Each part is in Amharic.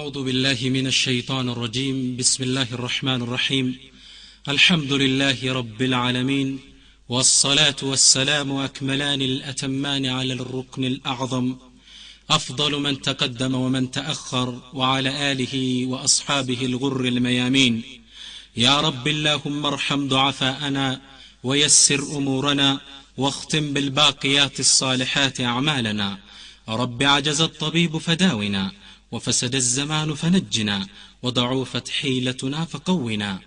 أعوذ بالله من الشيطان الرجيم. بسم الله الرحمن الرحيم. الحمد لله رب العالمين والصلاة والسلام أكملان الأتمان على الركن الأعظم. أفضل من تقدم ومن تأخر وعلى آله وأصحابه الغر الميامين. يا رب اللهم ارحم ضعفاءنا ويسر أمورنا واختم بالباقيات الصالحات أعمالنا. رب عجز الطبيب فداونا. وفسد الزمان فنجنا وضعوفت حيلتنا فقونا.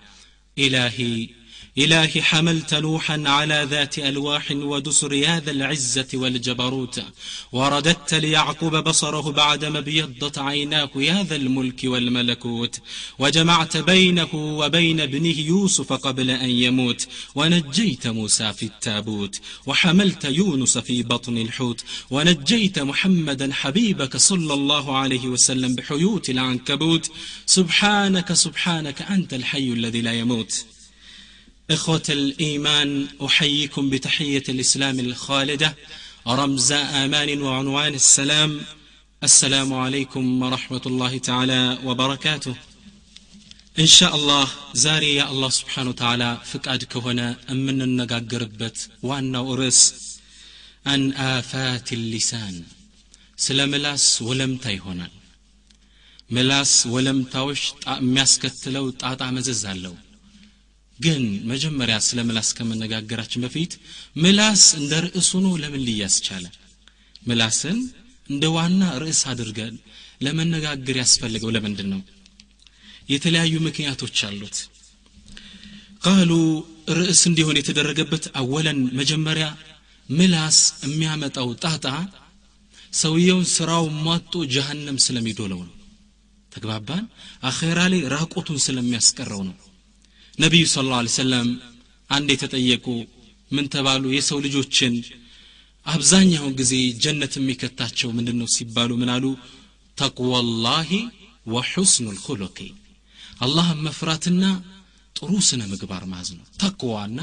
إلهي إلهي حملت نوحا على ذات ألواح ودسر يا ذا العزة والجبروت. ورددت ليعقوب بصره بعدما ابيضت عيناه يا ذا الملك والملكوت. وجمعت بينه وبين ابنه يوسف قبل أن يموت. ونجيت موسى في التابوت. وحملت يونس في بطن الحوت. ونجيت محمدا حبيبك صلى الله عليه وسلم بحيوت العنكبوت. سبحانك سبحانك أنت الحي الذي لا يموت. إخوة الإيمان أحييكم بتحية الإسلام الخالدة رمز آمان وعنوان السلام السلام عليكم ورحمة الله تعالى وبركاته إن شاء الله زاري يا الله سبحانه وتعالى فقاد كهنا أمن النقاقربت وأنه أرس أن آفات اللسان سلملاس ولمتا ይሆናል ምላስ ወለምታዎች የሚያስከትለው ጣጣ መዘዝ አለው ግን መጀመሪያ ስለ ምላስ ከመነጋገራችን በፊት ምላስ እንደ ርዕሱ ነው። ለምን ሊያስ ቻለ? ምላስን እንደ ዋና ርዕስ አድርገን ለመነጋገር ያስፈልገው ለምንድን ነው? የተለያዩ ምክንያቶች አሉት። ቃሉ ርዕስ እንዲሆን የተደረገበት አወለን መጀመሪያ ምላስ የሚያመጣው ጣጣ ሰውየውን ስራው ሟጦ ጀሃነም ስለሚዶለው ነው። ተግባባን? አኼራ ላይ ራቆቱን ስለሚያስቀረው ነው ነቢዩ ስለ ላ ሰለም አንድ የተጠየቁ ምን ተባሉ? የሰው ልጆችን አብዛኛውን ጊዜ ጀነት የሚከታቸው ምንድን ነው ሲባሉ ምን አሉ? ተቅዋላሂ ወሑስኑ ልኩሉቂ አላህን መፍራትና ጥሩ ስነ ምግባር ማዝ ነው። ተቅዋና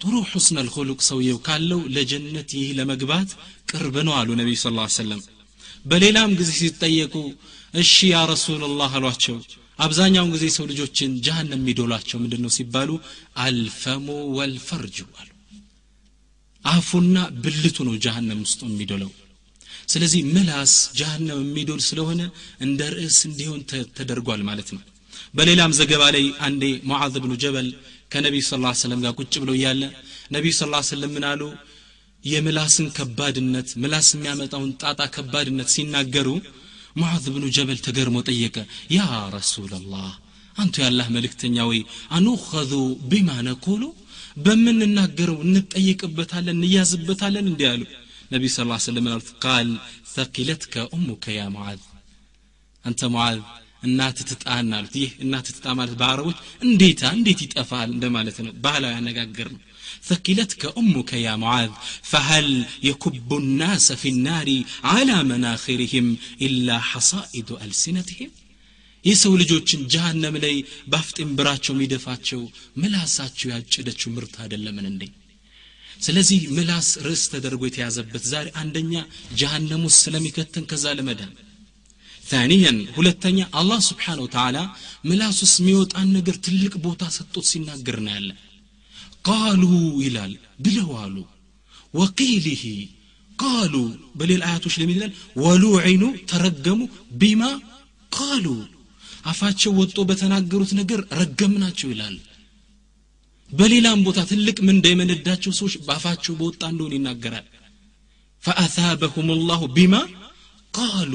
ጥሩ ሑስነ ልኩሉቅ ሰውየው ካለው ለጀነት ይህ ለመግባት ቅርብ ነው አሉ ነቢዩ ስ ሰለም በሌላም ጊዜ ሲጠየቁ እሺ ያ ረሱላላህ አሏቸው አብዛኛውን ጊዜ ሰው ልጆችን ጀሃነም የሚዶላቸው ምንድን ነው ሲባሉ? አልፈሙ ወልፈርጁ አሉ። አፉና ብልቱ ነው ጀሃነም ውስጥ የሚዶለው። ስለዚህ ምላስ ጀሃነም የሚዶል ስለሆነ እንደ ርዕስ እንዲሆን ተደርጓል ማለት ነው። በሌላም ዘገባ ላይ አንዴ ሙዓዝ ብኑ ጀበል ከነቢዩ ስ ሰለም ጋር ቁጭ ብሎ እያለ ነቢዩ ስ ሰለም ምን አሉ? የምላስን ከባድነት ምላስ የሚያመጣውን ጣጣ ከባድነት ሲናገሩ ሙዓዝ ብኑ ጀበል ተገርሞ ጠየቀ። ያ ረሱላላህ አንቱ ያላህ መልእክተኛ ወይ አኑኸዙ ቢማ ነቁሉ? በምንናገረው እንጠይቅበታለን እንያዝበታለን እንዲህ አሉ። ነቢዩ ስ ስለም አሉት። ቃል ተኪለትከ ኡሙከ ያ ሙዓዝ። አንተ ሙዓዝ እናት ትጣን አሉት። ይህ እናት ትጣ ማለት በአረቦች እንዴታ እንዴት ይጠፋል እንደማለት ነው። ባህላዊ አነጋገር ነው ثقلتك أمك يا معاذ فهل يكب الناس في النار على مناخرهم إلا حصائد ألسنتهم የሰው ልጆችን ጀሃነም ላይ ባፍጢም ብራቸው የሚደፋቸው ምላሳቸው ያጨደችው ምርት አይደለምን እንዴ ስለዚህ ምላስ ርዕስ ተደርጎ የተያዘበት ዛሬ አንደኛ ጀሃነም ውስጥ ስለሚከተን ከዛ ለመዳን ثانيا ሁለተኛ አላህ ስብሓን ወተዓላ ምላስ ውስጥ የሚወጣን ነገር ትልቅ ቦታ ሰጥቶት ሲናገር ነው ያለ ቃሉ ይላል ብለው አሉ። ወቂሊሂ ቃሉ በሌላ አያቶች ለምን ይላል? ወሉዒኑ ተረገሙ። ቢማ ቃሉ አፋቸው ወጦ በተናገሩት ነገር ረገምናቸው ይላል። በሌላም ቦታ ትልቅ ምንዳ የመነዳቸው ሰዎች በአፋቸው በወጣ እንደሆን ይናገራል። ፈአታበሁም ላሁ ቢማ ቃሉ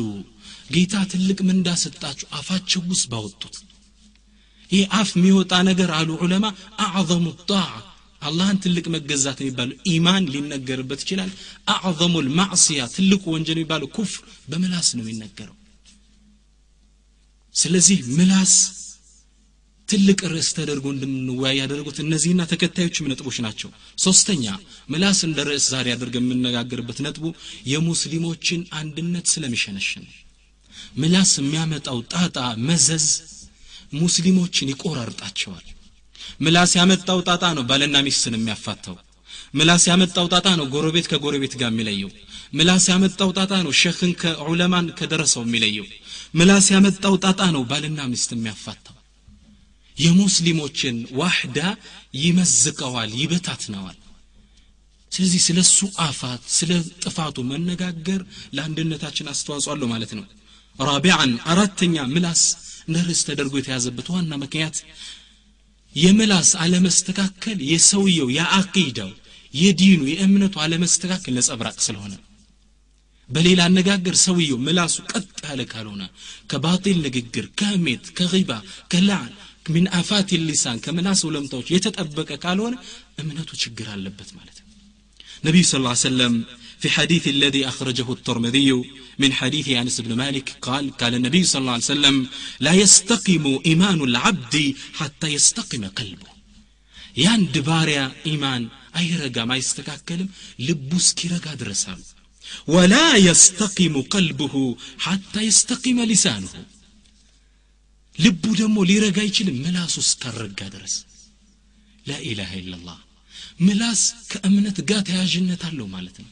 ጌታ ትልቅ ምንዳ ሰጣቸው አፋቸው ውስጥ ባወጡት። ይህ አፍ የሚወጣ ነገር አሉ ዑለማ አዕظሙ ጣዓ አላህን ትልቅ መገዛት የሚባለው። ኢማን ሊነገርበት ይችላል። አዕظሙ ልማዕስያ ትልቁ ወንጀል የሚባለው ኩፍር በምላስ ነው የሚነገረው። ስለዚህ ምላስ ትልቅ ርዕስ ተደርጎ እንደምንወያይ ያደረጉት እነዚህና ተከታዮችም ነጥቦች ናቸው። ሶስተኛ ምላስ እንደ ርዕስ ዛሬ አድርገን የምነጋገርበት ነጥቡ የሙስሊሞችን አንድነት ስለሚሸነሽን ምላስ የሚያመጣው ጣጣ መዘዝ ሙስሊሞችን ይቆራርጣቸዋል ምላስ ያመጣው ጣጣ ነው ባልና ሚስትን የሚያፋታው። ምላስ ያመጣው ጣጣ ነው ጎረቤት ከጎረቤት ጋር የሚለየው። ምላስ ያመጣው ጣጣ ነው ሸክን ከዑለማን ከደረሰው የሚለየው። ምላስ ያመጣው ጣጣ ነው ባልና ሚስት የሚያፋታው። የሙስሊሞችን ዋህዳ ይመዝቀዋል ይበታትነዋል። ስለዚህ ስለ እሱ አፋት ስለ ጥፋቱ መነጋገር ለአንድነታችን አስተዋጽኦ አለው ማለት ነው። ራቢዓን አራተኛ ምላስ እንደ ርዕስ ተደርጎ የተያዘበት ዋና ምክንያት የምላስ አለመስተካከል የሰውየው የአቂዳው የዲኑ የእምነቱ አለመስተካከል ነጸብራቅ ስለሆነ። በሌላ አነጋገር ሰውየው ምላሱ ቀጥ ያለ ካልሆነ ከባጢል ንግግር ከሜት ከባ ከላዕን ምን አፋት ሊሳን ከምላስ ውለምታዎች የተጠበቀ ካልሆነ እምነቱ ችግር አለበት ማለት ነው። ነቢዩ ስ ሰለም في حديث الذي أخرجه الترمذي من حديث أنس بن مالك قال قال النبي صلى الله عليه وسلم لا يستقيم إيمان العبد حتى يستقيم قلبه ያንድ ባሪያ ኢማን አይረጋም አይስተካከልም ልቡ እስኪረጋ ድረሳል ወላ የስተቂሙ ቀልብሁ ሐታ የስተቂመ ሊሳንሁ ልቡ ደግሞ ሊረጋ አይችልም ምላሱ እስካረጋ ድረስ ላኢላሃ ኢላላህ ምላስ ከእምነት ጋር ተያዥነት አለው ማለት ነው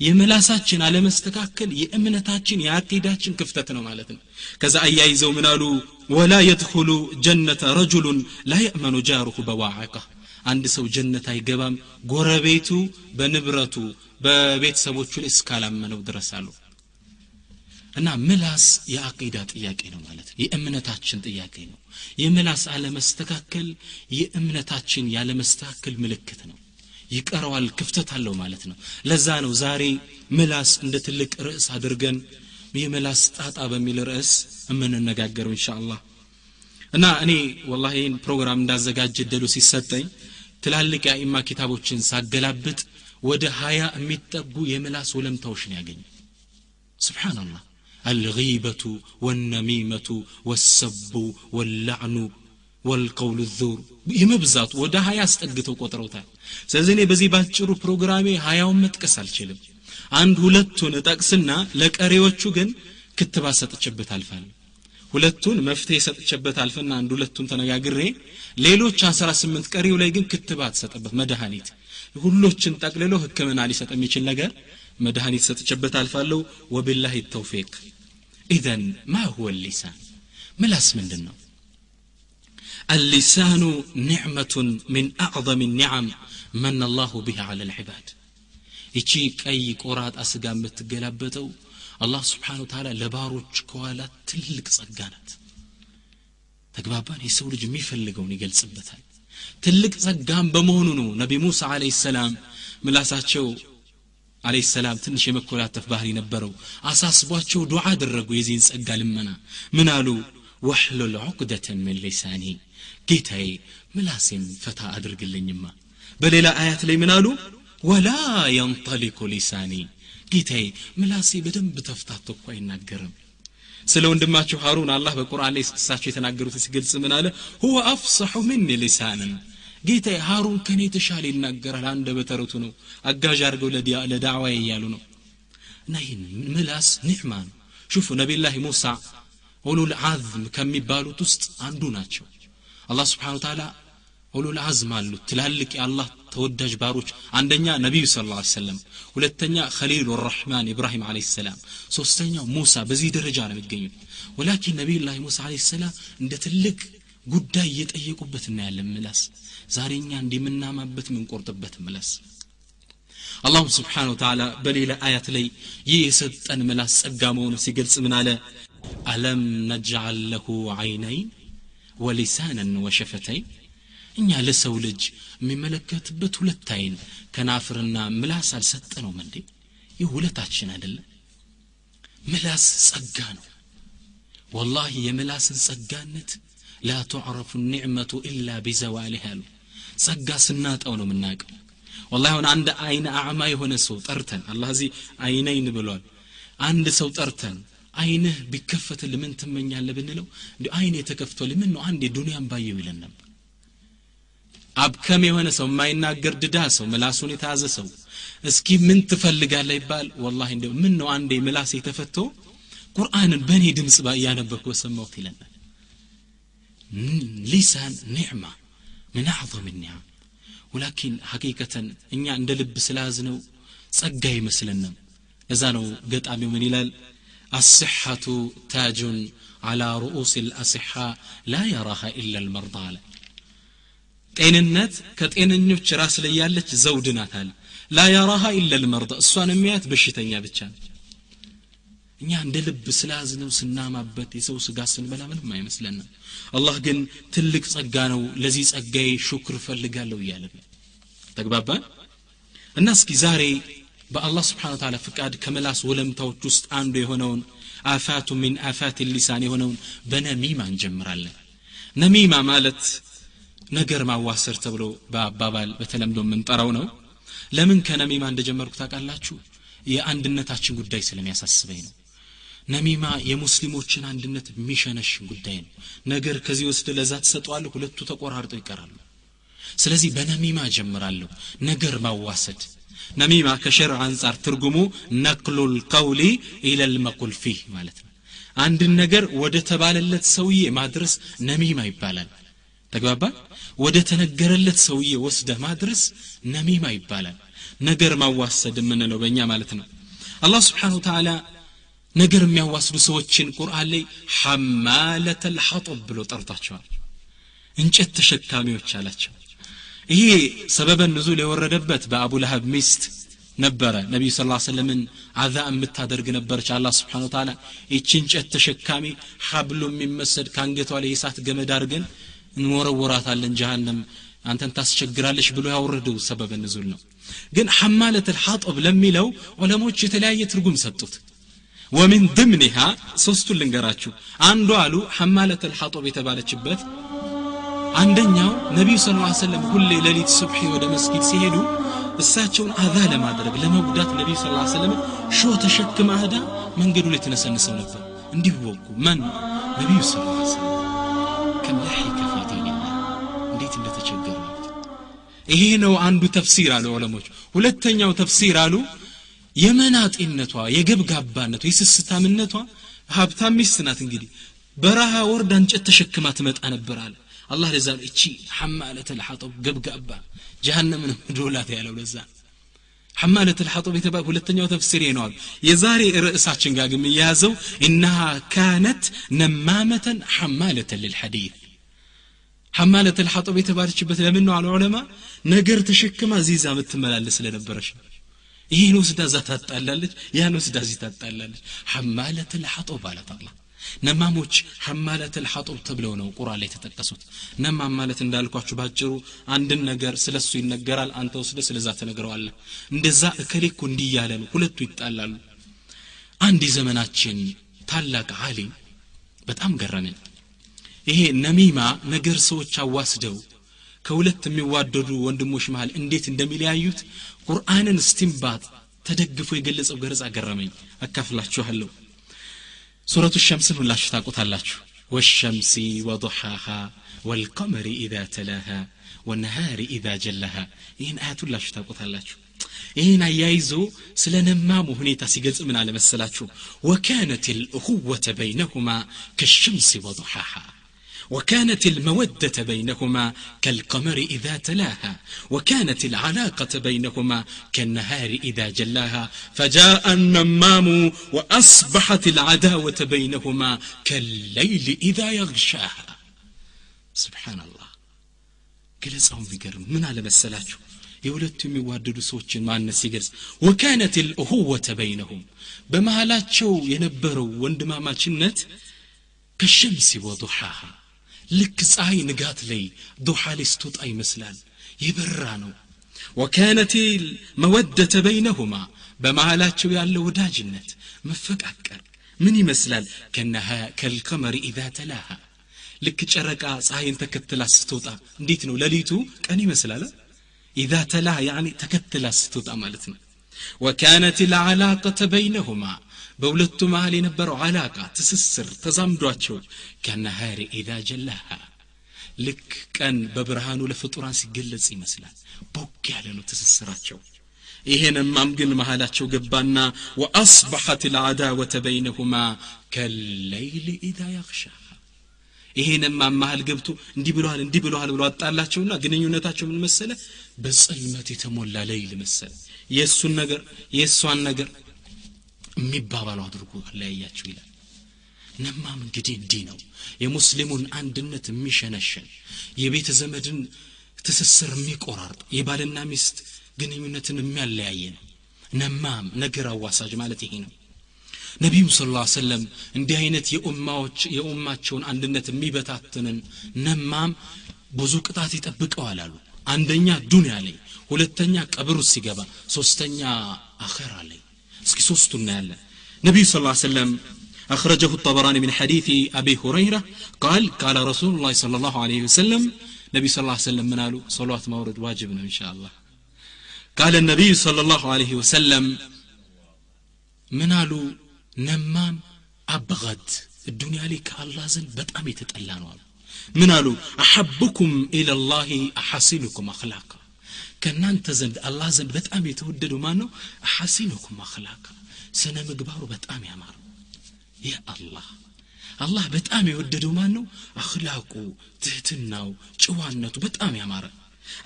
የምላሳችን አለመስተካከል የእምነታችን የአቂዳችን ክፍተት ነው ማለት ነው። ከዛ አያይዘው ምን አሉ? ወላ የድኹሉ ጀነተ ረጁሉን ላ የእመኑ ጃሩሁ በዋዓቃ አንድ ሰው ጀነት አይገባም ጎረቤቱ በንብረቱ በቤተሰቦቹ ላይ እስካላመነው ድረስ አሉ። እና ምላስ የአቂዳ ጥያቄ ነው ማለት ነው። የእምነታችን ጥያቄ ነው። የምላስ አለመስተካከል የእምነታችን ያለመስተካከል ምልክት ነው ይቀረዋል ክፍተት አለው ማለት ነው ለዛ ነው ዛሬ ምላስ እንደ ትልቅ ርዕስ አድርገን የምላስ ጣጣ በሚል ርዕስ የምንነጋገረው እንሻአላህ እና እኔ ወላ ይህን ፕሮግራም እንዳዘጋጅ እድሉ ሲሰጠኝ ትላልቅ የአኢማ ኪታቦችን ሳገላብጥ ወደ ሀያ የሚጠጉ የምላስ ወለምታዎች ነው ያገኘ ስብሓናላህ الغيبة والنميمة والسب واللعن ወልቀውሉ ዙር የመብዛቱ ወደ ሀያ አስጠግተው ቆጥረውታል። ስለዚህ እኔ በዚህ ባጭሩ ፕሮግራሜ ሀያውን መጥቀስ አልችልም። አንድ ሁለቱን እጠቅስና ለቀሪዎቹ ግን ክትባት ሰጥችበት አልፋለሁ። ሁለቱን መፍትሄ ሰጥችበት አልፍና አንድ ሁለቱን ተነጋግሬ ሌሎች 18 ቀሪው ላይ ግን ክትባት ሰጠበት መድኃኒት ሁሎችን ጠቅልሎ ህክምና ሊሰጥ የሚችል ነገር መድኃኒት ሰጥችበት አልፋለሁ። ወቢላሂ ተውፊቅ። ኢዘን ማ ሁወ ሊሳን? ምላስ ምንድን ነው اللسان نعمة من أعظم النعم من الله بها على العباد ይቺ ቀይ ቆራጥ አስጋ የምትገላበጠው አላህ ስብሓን ተላ ለባሮች ከኋላ ትልቅ ጸጋ ናት ተግባባን የሰው ልጅ የሚፈልገውን ይገልጽበታል ትልቅ ጸጋም በመሆኑ ነው ነቢ ሙሳ አለህ ሰላም ምላሳቸው አለህ ሰላም ትንሽ የመኮላተፍ ባህሪ ነበረው አሳስቧቸው ዱዓ አደረጉ የዚህን ጸጋ ልመና ምን አሉ ወሕሉል ዑቅደተን ምን ሊሳኒ ጌታዬ ምላሴን ፈታ አድርግልኝማ በሌላ አያት ላይ ምን አሉ ወላ የንጠሊቁ ሊሳኒ ጌታዬ ምላሴ በደንብ ተፍታቶ እኮ አይናገርም ስለ ወንድማቸው ሀሩን አላህ በቁርአን ላይ እሳቸው የተናገሩት ሲገልጽ ምን አለ ሁወ አፍሰሑ ምኒ ሊሳንን ጌታዬ ሀሩን ከኔ የተሻለ ይናገራል አንደ በተረቱ ነው አጋዥ አድርገው ለዳዕዋ እያሉ ነው እና ይህን ምላስ ኒዕማ ነው ሹፉ ነቢላህ ሙሳ ኡሉል አዝም ከሚባሉት ውስጥ አንዱ ናቸው አላህ ስብሓን ተዓላ ኡሉል አዝም አሉት ትላልቅ የአላህ ተወዳጅ ባሮች አንደኛ ነቢዩ ስለ ላ ሰለም ሁለተኛ ከሊሉ ራሕማን ኢብራሂም አለ ሰላም ሶስተኛው ሙሳ በዚህ ደረጃ ነው የሚገኙት ወላኪን ነቢዩላህ ሙሳ አለ ሰላም እንደ ትልቅ ጉዳይ እየጠየቁበት እናያለን ምላስ ዛሬ እኛ እንደምናማበት ምንቆርጥበት ምላስ አላሁ ስብሓን ወተላ በሌላ አያት ላይ ይህ የሰጠን ምላስ ጸጋ መሆኑ ሲገልጽ ምን አለ አለም ነጅዓል ለሁ አይነይን ወሊሳንን ወሸፈተይን እኛ ለሰው ልጅ የሚመለከትበት ሁለት አይን ከናፍርና ምላስ አልሰጠነውም እንዴ ይህ ሁለታችን አይደለም ምላስ ጸጋ ነው ወላሂ የምላስን ጸጋነት ላ ቱዕረፉ ኒዕመቱ ኢላ ቢዘዋሊህ አሉ ጸጋ ስናጠው ነው የምናውቀው ወላሂ አሁን አንድ አይን አዕማ የሆነ ሰው ጠርተን አላህ እዚህ አይነይን ብሏል አንድ ሰው ጠርተን አይንህ ቢከፈትል ምን ትመኛለህ ብንለው እንዲ አይን የተከፍቷል ምን ነው አንድ ዱንያን ባየው ይለን ነበር። አብከም የሆነ ሰው የማይናገር ድዳ ሰው ምላሱን የተያዘ ሰው እስኪ ምን ትፈልጋለህ ይባል። ወላሂ እንደው ምን ነው አንዴ ምላስ የተፈቶ ቁርአንን በእኔ ድምፅ እያነበብኩ በሰማሁት ይለናል ሊሳን ኒዕማ ምን አዕظም ኒዓም ወላኪን ሐቂቀተን እኛ እንደ ልብ ስለያዝነው ጸጋ ይመስለንም። እዛ ነው ገጣሚው ምን ይላል الصحة تاج على رؤوس الأصحاء لا يراها إلا المرضى አለ ጤንነት ከጤነኞች ራስ ላይ ያለች ዘውድ ናት አለ ላ ያራሃ ኢለ ልመርዳ እሷን የሚያት በሽተኛ ብቻ ነው እኛ እንደ ልብ ስላዝነው ስናማበት የሰው ስጋ ስንበላ ምንም አይመስለንም አላህ ግን ትልቅ ጸጋ ነው ለዚህ ጸጋዬ ሹክር ፈልጋለሁ እያለ ነው ተግባባን እና እስኪ ዛሬ በአላህ ስብሓን ታላ ፍቃድ ከመላስ ወለምታዎች ውስጥ አንዱ የሆነውን አፋቱ ሚን አፋት ሊሳን የሆነውን በነሚማ እንጀምራለን። ነሚማ ማለት ነገር ማዋሰር ተብሎ በአባባል በተለምዶ የምንጠራው ነው። ለምን ከነሚማ እንደጀመርኩ ታውቃላችሁ? የአንድነታችን ጉዳይ ስለሚያሳስበኝ ነው። ነሚማ የሙስሊሞችን አንድነት የሚሸነሽን ጉዳይ ነው። ነገር ከዚህ ወስድ ለዛ ትሰጠዋለሁ ሁለቱ ተቆራርጠው ይቀራሉ። ስለዚህ በነሚማ ጀምራለሁ ነገር ማዋሰድ ነሚማ ከሸር አንጻር ትርጉሙ ነቅሉል ቀውሊ ኢለል መቁል ፊህ ማለት ነው። አንድን ነገር ወደ ተባለለት ሰውዬ ማድረስ ነሚማ ይባላል። ተግባባ? ወደ ተነገረለት ሰውዬ ወስደህ ማድረስ ነሚማ ይባላል። ነገር ማዋሰድ የምንለው በእኛ ማለት ነው። አላህ ስብሓን ተዓላ ነገር የሚያዋስዱ ሰዎችን ቁርአን ላይ ሐማለተ ልሐጠብ ብሎ ጠርቷቸዋል። እንጨት ተሸካሚዎች አላቸው ይሄ ሰበበ ንዙል የወረደበት በአቡ ለሀብ ሚስት ነበረ። ነቢዩ ስ ሰለምን አዛ የምታደርግ ነበረች። አላ ተዓላ ይቺ እንጨት ተሸካሚ ሀብሎ የሚመሰድ ከአንገቷ ላይ የሳት ገመድ አድርገን እንወረወራታለን ጀሃነም። አንተን ታስቸግራለች ብሎ ያወረደው ሰበበ ንዙል ነው። ግን ሐማለት ልሐጠብ ለሚለው ዑለሞች የተለያየ ትርጉም ሰጡት። ወሚን ድምኒሃ ሶስቱን ልንገራችሁ። አንዱ አሉ ሐማለት ልሐጠብ የተባለችበት አንደኛው ነቢዩ ስ ሰለም ሁሌ ሌሊት ሱብሒ ወደ መስጊድ ሲሄዱ እሳቸውን አዛ ለማድረግ ለመጉዳት ነቢዩ ስ ሰለም ሾ ተሸክማ ህዳ መንገዱ ላይ ትነሰንሰው ነበር። እንዲሁ ወጉ። ማን? ነቢዩ ስ ይሄ ነው አንዱ ተፍሲር አሉ ዑለሞች። ሁለተኛው ተፍሲር አሉ የመናጤነቷ የገብጋባነቷ የስስታምነቷ ሀብታም ሚስት ናት እንግዲህ። በረሃ ወርዳ እንጨት ተሸክማ ትመጣ ነበር አለ አላህ ለዛ ነው እቺ ሐማለት ልሐጠብ ገብጋባ ጀሃነምን ዶላት ያለው ለዛ ሐማለት ልሐጠብ የተባለ ሁለተኛው ተፍሲር ነው አሉ የዛሬ ርዕሳችን ጋር ግን የያዘው ኢናሃ ካነት ነማመተን ሐማለተን ልልሐዲት ሐማለት ልሐጠብ የተባለችበት ለምን ነው አሉ ዑለማ ነገር ተሸክማ ዚዛ የምትመላለስ ስለነበረች ነው ይህን ወስዳ እዛ ታጣላለች ያን ወስዳ እዚህ ታጣላለች ሐማለት ልሐጠብ አላት አላህ ነማሞች ሐማለት ልሐጦብ ተብለው ነው ቁራ ላይ የተጠቀሱት። ነማም ማለት እንዳልኳችሁ ባጭሩ አንድን ነገር ስለ እሱ ይነገራል አንተ ወስደ ስለዛ ተነግረዋለህ እንደዛ እከሌኩ እንዲህ ነው ሁለቱ ይጣላሉ። አንድ የዘመናችን ታላቅ አሊም በጣም ገረመኝ። ይሄ ነሚማ ነገር ሰዎች አዋስደው ከሁለት የሚዋደዱ ወንድሞች መሃል እንዴት እንደሚለያዩት ቁርአንን ስቲምባጥ ተደግፎ የገለጸው ገረጻ ገረመኝ። አካፍላችኋለሁ سورة الشمس نقول لا شتاق والشمس وضحاها والقمر إذا تلاها والنهار إذا جلاها إن آت الله شتاق إن أيزو سلنما مهني تسيجز من على مسلاتشو وكانت الأخوة بينهما كالشمس وضحاها وكانت المودة بينهما كالقمر إذا تلاها وكانت العلاقة بينهما كالنهار إذا جلاها فجاء النمام وأصبحت العداوة بينهما كالليل إذا يغشاها. سبحان الله ገለጻውን ቢገርም ምን አለ መሰላችሁ? የሁለቱ የሚዋደዱ ሰዎችን ማነት ሲገልጽ ወካነት ልእሁወተ በይነሁም ينبروا واندما ما كالشمس وضحاها ልክ ፀሐይ ንጋት ላይ ዱሓ ላይ ስትወጣ ይመስላል የበራ ነው ወካነት መወደተ በይነሁማ በመሃላቸው ያለው ወዳጅነት መፈቃቀር ምን ይመስላል ከልቀመሪ ኢዛ ተላሃ ልክ ጨረቃ ፀሐይን ተከትላ ስትወጣ እንዴት ነው ለሊቱ ቀን ይመስላል ኢዛ ተላሃ ያኒ ተከትላ ስትወጣ ማለት ነው ወካነት ልዓላቀተ በይነሁማ በሁለቱ መሃል የነበረው አላቃ ትስስር ተዛምዷቸው ከነሃሪ ኢዛ ጀላሃ። ልክ ቀን በብርሃኑ ለፍጡራን ሲገለጽ ይመስላል። ቦግ ያለ ነው ትስስራቸው። ይሄንማም ግን መሃላቸው ገባና ወአስበሐት ልዓዳወተ በይነሁማ ከለይል ኢዛ ያኽሻ። ይሄንማ መሃል ገብቶ እንዲህ ብለዋል እንዲህ ብለዋል ብሎ አጣላቸውና ግንኙነታቸው ምን መሰለ? በጽልመት የተሞላ ለይል መሰለ። የእሱን ነገር የእሷን ነገር የሚባባሉ አድርጎ አለያያቸው ይላል። ነማም እንግዲህ እንዲህ ነው። የሙስሊሙን አንድነት የሚሸነሸን የቤተ ዘመድን ትስስር የሚቆራርጥ የባልና ሚስት ግንኙነትን የሚያለያየ ነው ነማም ነገር አዋሳጅ ማለት ይሄ ነው። ነቢዩ ስ ላ ሰለም እንዲህ አይነት የኡማዎች የኡማቸውን አንድነት የሚበታትንን ነማም ብዙ ቅጣት ይጠብቀዋል አሉ። አንደኛ ዱንያ ላይ ሁለተኛ ቀብር ሲገባ ሶስተኛ አኸራ ላይ እስኪ ሶስቱ እናያለን ነቢዩ ስ ሰለም أخرجه الطبراني من حديث أبي هريرة قال قال رسول الله صلى الله عليه وسلم نبي صلى الله عليه وسلم من قالوا صلوات مورد واجبنا إن شاء الله قال النبي صلى الله عليه وسلم من قالوا نمام أبغد الدنيا لي كالله زن بتأم يتتألانوا من قالوا أحبكم إلى الله أحسنكم أخلاقا ከእናንተ ዘንድ አላህ ዘንድ በጣም የተወደዱ ማን ነው አሐሲኑኩም አክላቃ ስነ ምግባሩ በጣም ያማረው ያ አላህ አላህ በጣም የወደደው ማን ነው አክላቁ ትህትናው ጭዋነቱ በጣም ያማረ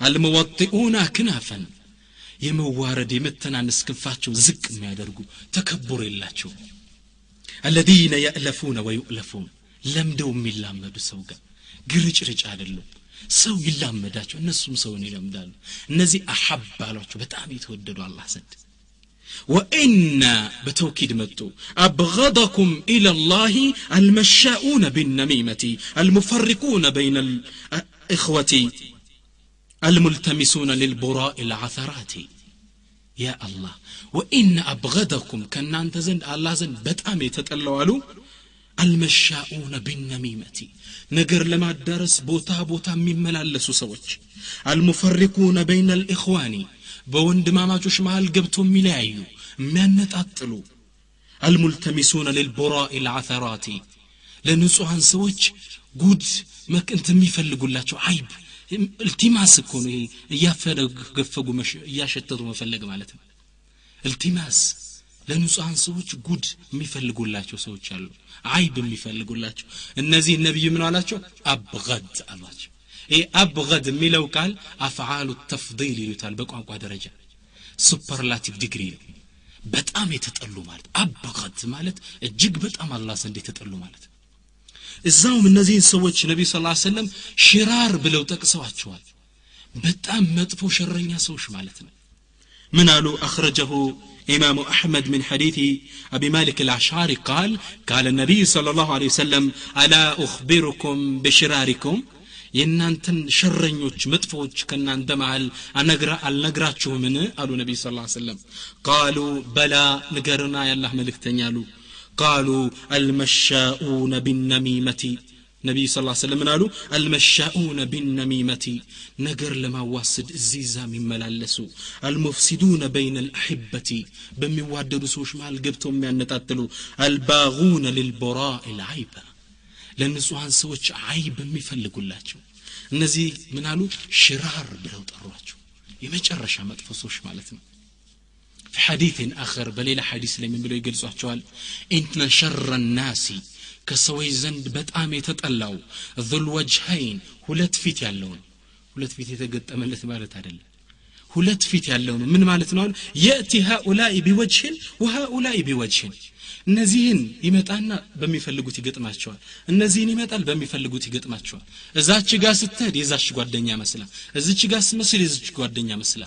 አልመዋጢኡና ክናፈን የመዋረድ የመተናነስ ክንፋቸው ዝቅ የሚያደርጉ ተከቡር የላቸው። አለዚነ የእለፉነ ወዩእለፉን ለምደው የሚላመዱ ሰው ጋር ግርጭርጭ አይደሉም ሰው ይላመዳቸው እነሱም ሰውን ይለምዳሉ እነዚህ አሐብ አሏቸው በጣም የተወደዱ አላህ ዘንድ وإن بتوكيد متو أبغضكم إلى الله المشاؤون بالنميمة المفرقون بين الإخوة الملتمسون للبراء العثرات يا الله وإن أبغضكم كان أنت زند الله زند بتأمي تتلوالو المشاؤون بالنميمة. نجر لما الدرس بوتا بوتا من ملال سوسوج المفرقون بين الإخوان بوند ما ماتوش مع القبتم ملايو من نتأطلو الملتمسون للبراء العثرات لنسو عن سوج قد ما كنت ميفلق الله عيب التماس كون يفرق قفقو يا يشتتو مفلق مالتم التماس لنسو عن سوج قد ميفلق الله سوج አይብ የሚፈልጉላቸው። እነዚህ ነቢዩ ምን አላቸው አብገድ አሏቸው። ይህ አብገድ የሚለው ቃል أفعل التفضيل ይሉታል በቋንቋ ደረጃ። superlative degree ነው። በጣም የተጠሉ ማለት አበቀት ማለት እጅግ በጣም አላህ ዘንድ የተጠሉ ማለት እዛውም እነዚህን ሰዎች ነቢዩ صلى الله عليه وسلم شرار ብለው ጠቅሰዋቸዋል። በጣም መጥፎ ሸረኛ ሰዎች ማለት ነው። ምን አሉ? أخرجه إمام أحمد من حديث أبي مالك الأشعري قال قال النبي صلى الله عليه وسلم ألا أخبركم بشراركم የእናንተን ሸረኞች መጥፎዎች ከእናንተ መሃል አልነግራችሁምን አሉ ነቢይ ስ ሰለም ቃሉ በላ ንገርና ያላህ መልእክተኛ አሉ ቃሉ አልመሻኡነ ቢነሚመቲ ነቢይ ስ ሰለም ምን አሉ አልመሻኡነ ቢነሚመቲ ነገር ለማዋስድ እዚህ ዛ የሚመላለሱ አልሙፍሲዱነ በይነ ልአሕበቲ በሚዋደዱ ሰዎች መሃል ገብተው የሚያነጣጥሉ አልባጉነ ልልቦራኢ ልዓይበ ለንጹሐን ሰዎች አይብ የሚፈልጉላቸው እነዚህ ምን አሉ ሽራር ብለው ጠሯቸው የመጨረሻ መጥፎ ሰዎች ማለት ነው في حديث آخر بليلة حديث لمن بلو يقول سوحشوال إن شر الناس ከሰዎች ዘንድ በጣም የተጠላው ዙልወጅሀይን ሁለት ፊት ያለውን ሁለት ፊት የተገጠመለት ማለት አይደለም። ሁለት ፊት ያለው ምን ማለት ነው? የእቲ ሃኡላይ ቢወጅህን ወሃኡላይ ቢወጅህን። እነዚህን ይመጣና በሚፈልጉት ይገጥማቸዋል። እነዚህን ይመጣል በሚፈልጉት ይገጥማቸዋል። እዛች ጋ ስትሄድ የዛች ጓደኛ መስላ እዚች ጋ ስመስል የዚች ጓደኛ መስላ።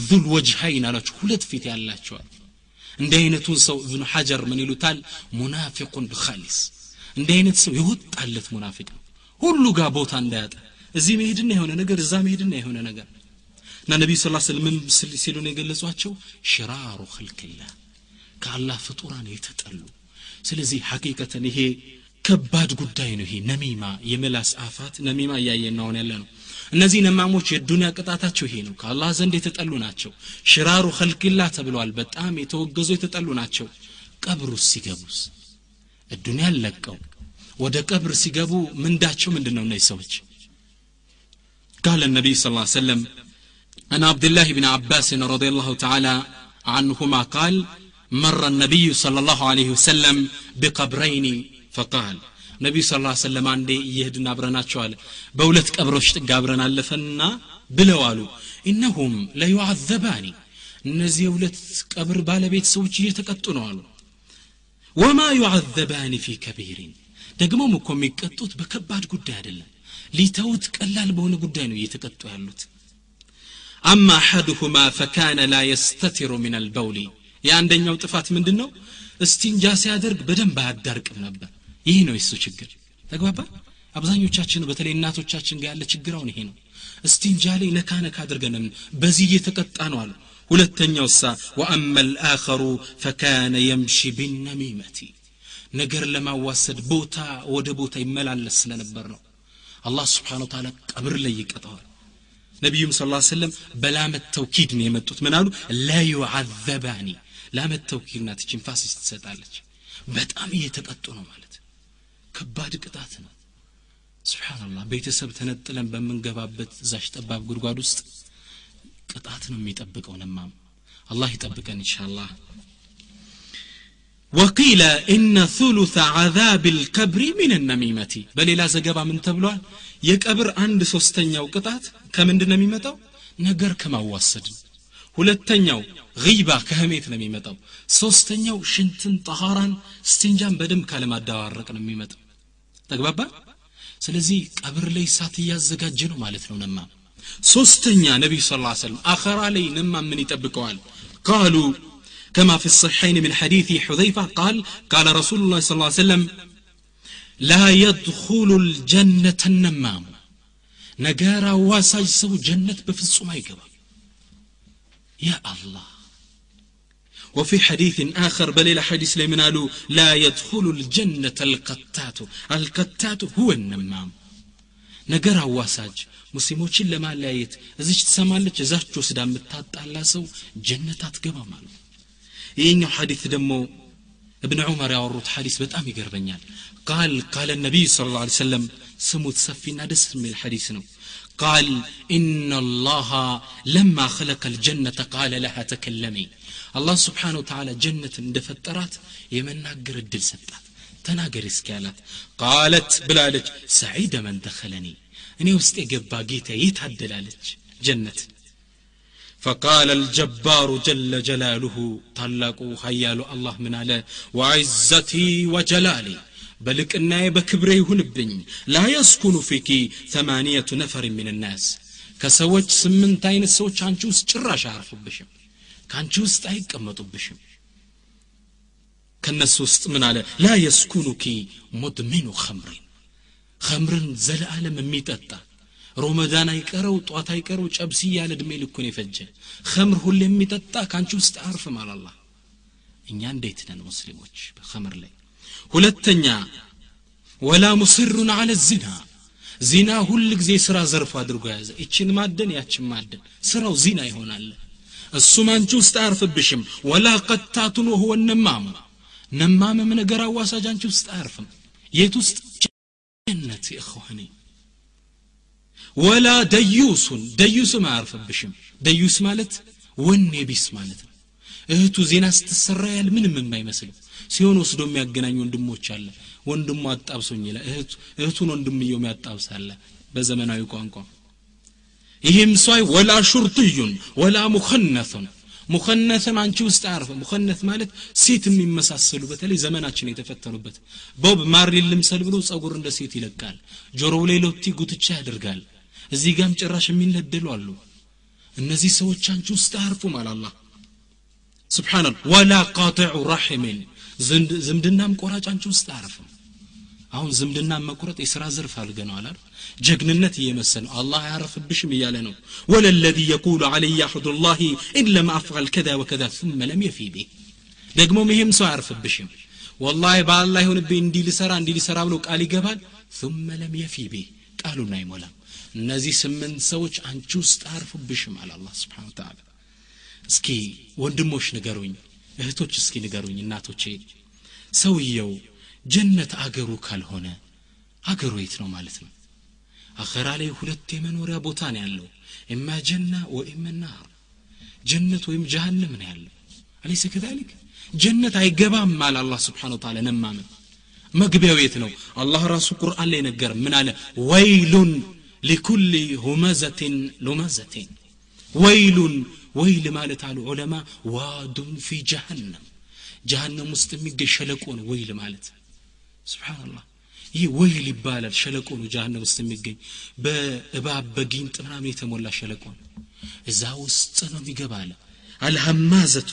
ዙል ወጅሀይን አሏቸው ሁለት ፊት ያላቸዋል። እንዲህ አይነቱን ሰው እብኑ ሐጀር ምን ይሉታል? ሙናፊቁን ብኻሊስ። እንዲህ አይነት ሰው የወጣለት ሙናፊቅ ነው። ሁሉ ጋር ቦታ እንዳያጠ እዚህ መሄድና የሆነ ነገር እዛ መሄድና የሆነ ነገር። እና ነቢዩ ስ ስለም ሲሉ ነው የገለጿቸው? ሽራሩ ክልክላህ ከአላህ ፍጡራን የተጠሉ። ስለዚህ ሐቂቀተን ይሄ ከባድ ጉዳይ ነው ይሄ ነሚማ የምላስ አፋት ነሚማ እያየን ነው ያለ ነው እነዚህ ነማሞች የዱንያ ቅጣታቸው ይሄ ነው ከአላህ ዘንድ የተጠሉ ናቸው ሽራሩ ኸልቅላ ተብለዋል በጣም የተወገዙ የተጠሉ ናቸው ቀብሩስ ሲገቡስ እዱንያን ለቀው ወደ ቀብር ሲገቡ ምንዳቸው ምንድን ነው እነዚህ ሰዎች قال النبي صلى الله عليه وسلم عن عبد الله بن عباس رضي الله تعالى عنهما قال مر النبي صلى الله عليه وسلم بقبرين فقال ነቢዩ ስ ላ ሰለም አንዴ እየሄድን አብረናቸው አለ በሁለት ቀብሮች ጥግ አብረን አለፈና ብለው አሉ ኢነሁም ለዩዓዘባኒ እነዚህ የሁለት ቀብር ባለቤት ሰዎች እየተቀጡ ነው አሉ ወማ ዩዓዘባኒ ፊ ከቢሪን ደግሞም እኮ የሚቀጡት በከባድ ጉዳይ አይደለም ሊተውት ቀላል በሆነ ጉዳይ ነው እየተቀጡ ያሉት አማ አሐድሁማ ፈካነ ላ የስተቲሩ ምን አልበውሊ የአንደኛው ጥፋት ምንድን ነው እስቲንጃ ሲያደርግ በደንብ አያዳርቅም ነበር ይህ ነው የሱ ችግር ተግባባ አብዛኞቻችን በተለይ እናቶቻችን ጋር ያለ ችግር አሁን ይሄ ነው እስቲንጃ ላይ ነካ ነካ አድርገንም በዚህ እየተቀጣ ነው አሉ ሁለተኛው ሳ ወአማ ልአኸሩ ፈካነ የምሺ ቢነሚመቲ ነገር ለማዋሰድ ቦታ ወደ ቦታ ይመላለስ ስለነበር ነው አላህ ስብሓን ወተላ ቀብር ላይ ይቀጠዋል ነቢዩም ስ ሰለም በላመት ተውኪድ ነው የመጡት ምን አሉ ለዩዓዘባኒ ላመት ተውኪድ ናት ችን ፋሲስ ትሰጣለች በጣም እየተቀጡ ነው ማለት ከባድ ቅጣት ነው ስብሓንላህ ቤተሰብ ተነጥለን በምንገባበት እዛሽ ጠባብ ጉድጓድ ውስጥ ቅጣት ነው የሚጠብቀው ነማም አላህ ይጠብቀን ኢንሻአላህ وقيل إن ثلث عذاب القبر من النميمة በሌላ ዘገባ ምን ተብሏል የቀብር አንድ ሶስተኛው ቅጣት ከምንድን ነው የሚመጣው ነገር ከማዋሰድ ሁለተኛው ጊባ ከህሜት ነው የሚመጣው ሶስተኛው ሽንትን ጠሃራን ስትንጃን በደንብ ካለማዳዋረቅ ነው የሚመጣው ተግባባ ስለዚህ ቀብር ላይ እሳት እያዘጋጀ ነው ማለት ነው ነማ ሶስተኛ ነቢዩ ስ ሰለም አኸራ ላይ ነማ ምን ይጠብቀዋል ቃሉ كما في الصحيحين من حديث حذيفة قال قال رسول الله صلى الله عليه وسلم لا يدخل الجنة النمام نجارا واساج سو جنة بفصو ما يقبل يا الله وفي حديث آخر بل إلى حديث لمن قالوا لا يدخل الجنة القتات القتات هو النمام نجارا واساج ሙስሊሞችን ለማለያየት እዚች ትሰማለች እዛች ወስዳ የምታጣላ ሰው ጀነት አትገባም አሉ ይህኛው ሐዲት ደግሞ ابن عمر ያወሩት ሐዲስ በጣም ይገርመኛል ቃል ቃለ ነቢይ ስለ ላ ሰለም ስሙት ሰፊና ደስ የሚል ሐዲስ ነው قال إن الله لما خلق الجنة قال لها تكلمي الله سبحانه وتعالى جنة اندفترات يمناقر الدل سطات تناقر اسكالات قالت بلالج سعيد من دخلني እኔ ውስጥ የገባ ጌታ የታደላለች ጀነት فقال الجبار جل جلاله ታላቁ ሀያሉ አላህ ምን አለ وعزتي وجلالي በልቅናዬ በክብሬ ይሁንብኝ ላ የስኩኑ ፊኪ ثمانية ነፈር من الناس ከሰዎች ስምንት አይነት ሰዎች አንቺ ውስጥ ጭራሽ አያርፉብሽም ከአንቺ ውስጥ አይቀመጡብሽም ከነሱ ውስጥ ምን አለ ላ የስኩኑኪ ሙድሚኑ ኸምሪን ኸምርን ዘለዓለም የሚጠጣ ሮመዳን አይቀረው ጧት አይቀረው ጨብሲ ያለ እድሜ ልኩን የፈጀ ኸምር ሁሌ የሚጠጣ ከአንቺ ውስጥ አያርፍም አላላ እኛ እንዴት ነን ሙስሊሞች በኸምር ላይ ሁለተኛ ወላ ሙስሩን አለ ዚና ዚና ሁል ጊዜ ስራ ዘርፍ አድርጎ ያዘ ይችን ማደን ያችን ማደን ስራው ዚና ይሆናል እሱም አንቺ ውስጥ አያርፍብሽም። ወላ ቀታቱን ወህወ ነማሙ ነማምም ነገር አዋሳጅ? አንቺ ውስጥ አያርፍም። የት ውስጥ? ጀነት እኽዋኔ ወላ ደዩሱን ደዩስም አያርፍብሽም። ደዩስ ማለት ወኔ ቢስ ማለት ነው። እህቱ ዜና ስትሰራ ያል ምንም የማይመስለው። ሲሆን ወስዶ የሚያገናኝ ወንድሞች አለ። ወንድሙ አጣብሶኝ ይላል። እህቱን ወንድምየው ያጣብሳለ በዘመናዊ ቋንቋ ይህም ሰይ ወላ ሹርጥዩን ወላ ሙኸነቱን ሙኸነትም አንቺ ውስጥ አያርፍ ሙኸነት ማለት ሴት የሚመሳሰሉ በተለይ ዘመናችን የተፈተኑበት ቦብ ማሪ ልምሰል ብሎ ጸጉር እንደ ሴት ይለቃል ጆሮው ላይ ሎቲ ጉትቻ ያደርጋል እዚህ ጋም ጭራሽ የሚነደሉ አሉ እነዚህ ሰዎች አንቺ ውስጥ አያርፉም አላላ ስብሓናል ወላ ቃጢዑ ራሒሜን ዝምድናም ቆራጭ አንቺ ውስጥ አያርፍም አሁን ዝምድና መቁረጥ የስራ ዘርፍ አልገነዋል አሉ ጀግንነት እየመሰለ ነው። አላህ አያረፍብሽም እያለ ነው። والذي يقول علي عهد الله إن لم أفعل كذا وكذا ثم لم يف به ደግሞም ይህም ሰው አያርፍብሽም ወላሂ በአላህ ይሁንብኝ እንዲህ ሊሰራ እንዲህ ሊሰራ ብሎ ቃል ይገባል። ثم لم يف به ቃሉን አይሞላም። እነዚህ ስምንት ሰዎች አንቺ ውስጥ አያርፉብሽም አለ አላህ سبحانه وتعالى እስኪ ወንድሞች ንገሩኝ እህቶች እስኪ ንገሩኝ እናቶቼ። ሰውየው ጀነት አገሩ ካልሆነ አገሩ የት ነው ማለት ነው አኸራ ላይ ሁለት የመኖሪያ ቦታ ነው ያለው ኢማ ጀና ወኢማ ናር ጀነት ወይም ጀሃንም ነው ያለው አለይሰ ከዛሊክ ጀነት አይገባም አለ አላህ ስብሓን ወተዓላ ነማምን መግቢያው የት ነው አላህ ራሱ ቁርአን ላይ ነገር ምን አለ ወይሉን ሊኩል ሁመዘትን ሉመዘቴን ወይሉን ወይል ማለት አሉ ዑለማ ዋዱን ፊ ጀሃነም ጀሃነም ውስጥ የሚገኝ ሸለቆ ነው ወይል ማለት ስብሓንላህ ይህ ወይል ይባላል ሸለቆ ነው ጀሃነም ውስጥ የሚገኝ። በእባብ በጊንጥ ምናምን የተሞላ ሸለቆ ነው። እዛ ውስጥ ነው የሚገባ አለ አልሐማዘቱ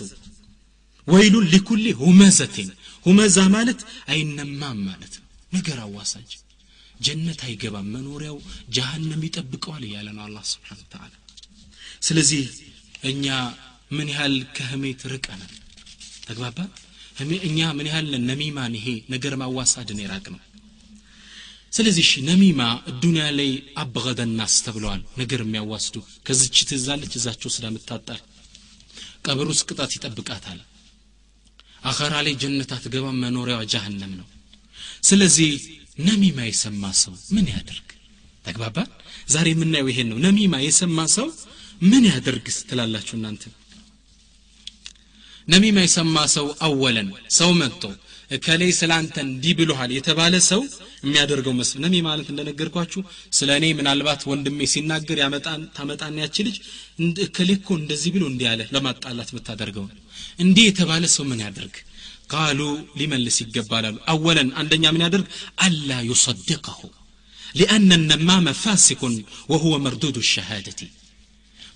ወይሉን ሊኩሊ ሁመዘቴን። ሁመዛ ማለት አይነማም ማለት ነው። ነገር አዋሳጅ። ጀነት አይገባም። መኖሪያው ጀሃነም ይጠብቀዋል እያለ ነው አላህ ስብሓን ተዓላ ስለዚህ እኛ ምን ያህል ከህሜት ርቀናል? ተግባባ እኛ ምን ያህል ነሚማን ይሄ ነገር ማዋሳድን የራቅ ነው ስለዚህ ነሚማ ዱንያ ላይ አበገደ ናስ ተብለዋል ነገር የሚያዋስዱ። ከዝች ትዛለች እዛቸው ስዳ ምታጣል ቀብር ውስጥ ቅጣት ይጠብቃታል። አኸራ ላይ ጀነት አትገባም መኖሪያዋ ጀሃነም ነው። ስለዚህ ነሚማ የሰማ ሰው ምን ያደርግ ተግባባን? ዛሬ የምናየው ይሄን ነው። ነሚማ የሰማ ሰው ምን ያደርግ ትላላችሁ እናንተ ነሚማ የሰማ ሰው አወለን ሰው መጥቶ እከሌ ስለ አንተ እንዲህ ብሎሃል የተባለ ሰው የሚያደርገው መስል ነሚ ማለት እንደነገርኳችሁ ስለ እኔ ምናልባት ወንድሜ ሲናገር ታመጣን ያች ልጅ እከሌ እኮ እንደዚህ ብሎ እንዲህ አለ ለማጣላት የምታደርገው እንዲህ የተባለ ሰው ምን ያደርግ? ቃሉ ሊመልስ ይገባላሉ። አወለን አንደኛ ምን ያደርግ? አላ ዩሰድቀሁ ሊአነ ነማመ ፋሲኩን ወሁወ መርዱዱ ሸሃደቲ።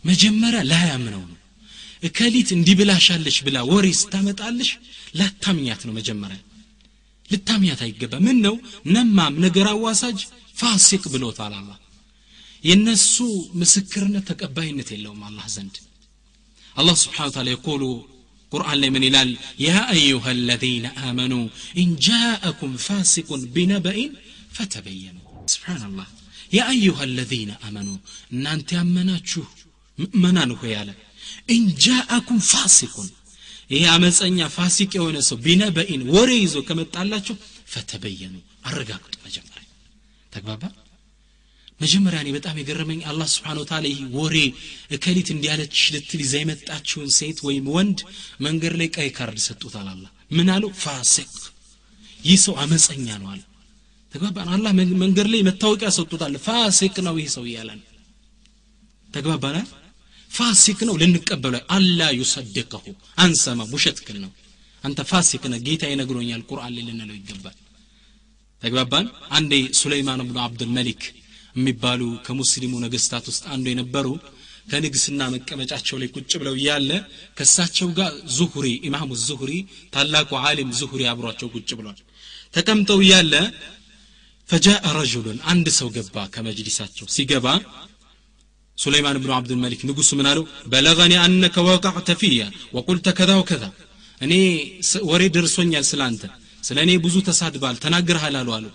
መጀመሪያ ላያምነው ነው እከሊት እንዲህ ብላሻለች ብላ ወሬ ስታመጣልሽ ላታምኛት ነው መጀመሪያ ልታምኛት አይገባ ምን ነው ነማም ነገር አዋሳጅ ፋሲቅ ብሎታል አላ የነሱ ምስክርነት ተቀባይነት የለውም አላህ ዘንድ አላህ ስብሓን ታላ የቆሉ ቁርአን ላይ ምን ይላል ያ አዩሃ አለዚነ አመኑ ኢን ጃአኩም ፋሲቁን ቢነበኢን ፈተበየኑ ስብሓንላህ ያ አዩሃ አለዚነ አመኑ እናንተ ያመናችሁ ምእመናን ሆይ አለ ኢንጃአኩም ፋሲቁን። ይሄ አመፀኛ ፋሲቅ የሆነ ሰው ቢነበኢን ወሬ ይዞ ከመጣላቸው ፈተበየኑ አረጋግጡ መጀመሪያ። ተግባባ? መጀመሪያ እኔ በጣም የገረመኝ አላህ سبحانه وتعالى ይህ ወሬ እከሊት እንዲህ አለች ልትል ይዛ የመጣችውን ሴት ወይም ወንድ መንገድ ላይ ቀይ ካርድ ሰጡታል አላህ ምን አለው فاسق። ይህ ሰው አመፀኛ ነው አለ። ተግባባን አላህ መንገድ ላይ መታወቂያ ሰጡታል فاسق ነው ይህ ሰው እያለን። ተግባባናል فاسق ነው ልንቀበለ ألا يصدقه አንሰማም ውሸትክን ነው። አንተ فاسق ነህ ጌታ ይነግሮኛል ቁርአን ላይ ልንለው ይገባል። ተግባባን? አንዴ ሱለይማን ብኑ አብዱልመሊክ የሚባሉ ከሙስሊሙ ነገስታት ውስጥ አንዱ የነበሩ ከንግስና መቀመጫቸው ላይ ቁጭ ብለው እያለ ከሳቸው ጋር ዙሁሪ ኢማሙ ዙሁሪ ታላቁ ዓሊም ዙሁሪ አብሯቸው ቁጭ ብሏል። ተቀምጠው እያለ ፈጃአ ረጁሉን አንድ ሰው ገባ ከመጅሊሳቸው። ሲገባ ሱለይማን ብኑ አብዱልመሊክ ንጉሱ ምን አለው በለገኒ አነከ ወቃዕተ ፊያ ወቁልተ ከዛ ወከዛ እኔ ወሬ ደርሶኛል ስለ አንተ ስለ እኔ ብዙ ተሳድባል ተናግርሃል አሉ አሉ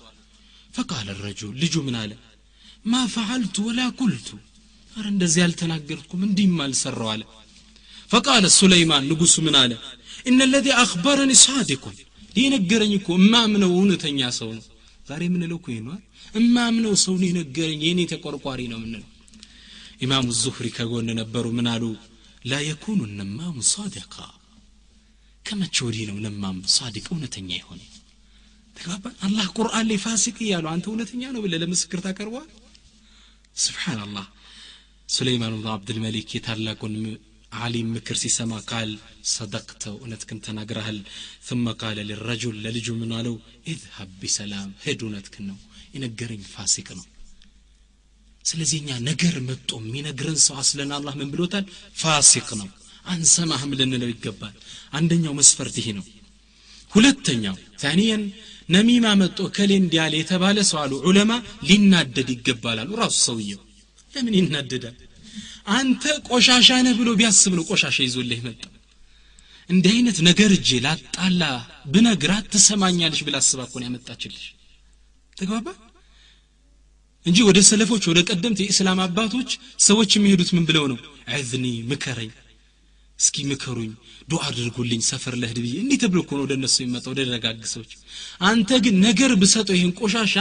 ፈቃለ ረጁል ልጁ ምን አለ ማ ፈዓልቱ ወላ ቁልቱ አረ እንደዚህ አልተናገርኩም እንዲህም አልሰራው አለ ፈቃለ ሱለይማን ንጉሱ ምን አለ እነ ለዚ አክበረኒ ሳዲቁን ይህ ነገረኝ እኮ እማምነው እውነተኛ ሰው ነው ዛሬ የምንለው እኮ ይኗል እማምነው ሰው ነው የነገረኝ የእኔ ተቆርቋሪ ነው የምንለው ኢማሙ ዙህሪ ከጎን ነበሩ። ምን አሉ? ላ የኩኑ ነማሙ ሳዲቃ። ከመቼ ወዲህ ነው ነማም ሳዲቅ እውነተኛ የሆነ ተግባባን አላህ ቁርአን ላይ ፋሲቅ እያሉ አንተ እውነተኛ ነው ብለ ለምስክር ታቀርበዋል ስብሓንላህ ሱለይማን ብኑ አብድልመሊክ የታላቁን ዓሊም ምክር ሲሰማ ቃል ሰደቅተው እውነትክን ተናግረሃል። ثم ቃለ ልረጁል ለልጁ ምን አለው? ኢዝሀብ ቢሰላም ሄድ እውነትክን ነው የነገረኝ ፋሲቅ ነው ስለዚህ ነገር መጦ የሚነግረን ሰው አስለን አላህ ምን ብሎታል? ፋሲቅ ነው። አንሰማህም ልንለው ይገባል። አንደኛው መስፈርት ይሄ ነው። ሁለተኛው ታኒየን ነሚማ መጦ ከሌ እንዲያለ የተባለ ሰው አሉ ዑለማ ሊናደድ ይገባላሉ ራሱ ሰውየው ለምን ይናደዳል? አንተ ቆሻሻ ነህ ብሎ ቢያስብ ነው ቆሻሻ ይዞልህ መጣ እንዲህ አይነት ነገር እጄ ላጣላ ብነግራት ትሰማኛለሽ ብላ አስባ እኮ ያመጣችልሽ። ተግባባ እንጂ ወደ ሰለፎች ወደ ቀደምት የእስላም አባቶች ሰዎች የሚሄዱት ምን ብለው ነው? ዕዝኒ ምከረኝ እስኪ ምከሩኝ ዱዓ አድርጉልኝ ሰፈር ለህድ ብዬ። እንዲህ ተብሎ እኮ ነው ወደ እነሱ የሚመጣ ወደ ደጋግ ሰዎች። አንተ ግን ነገር ብሰጠው ይህን ቆሻሻ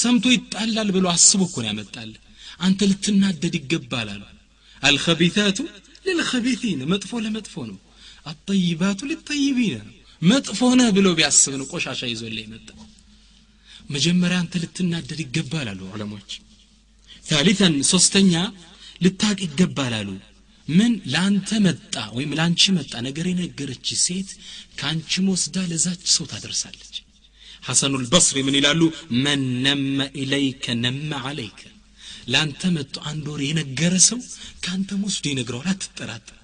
ሰምቶ ይጣላል ብሎ አስቦ እኮ ነው ያመጣል አንተ ልትናደድ ይገባል አሉ። አልከቢታቱ ልልከቢቲን መጥፎ ለመጥፎ ነው። አጠይባቱ ልጠይቢን ነው። መጥፎ ነህ ብሎ ቢያስብ ነው ቆሻሻ ይዞልህ የመጣ መጀመሪያ አንተ ልትናደድ ይገባል አሉ ዑለሞች ታሊተን ሶስተኛ ልታቅ ይገባል አሉ። ምን ለአንተ መጣ ወይም ለአንቺ መጣ ነገር የነገረች ሴት ከአንቺም ወስዳ ለዛች ሰው ታደርሳለች። ሐሰኑ ልበስሪ ምን ይላሉ? መን ነመ ኢለይከ ነመ አለይከ ለአንተ መጥቶ አንድ ወር የነገረ ሰው ከአንተም ወስዶ ይነግረዋል። አትጠራጠር።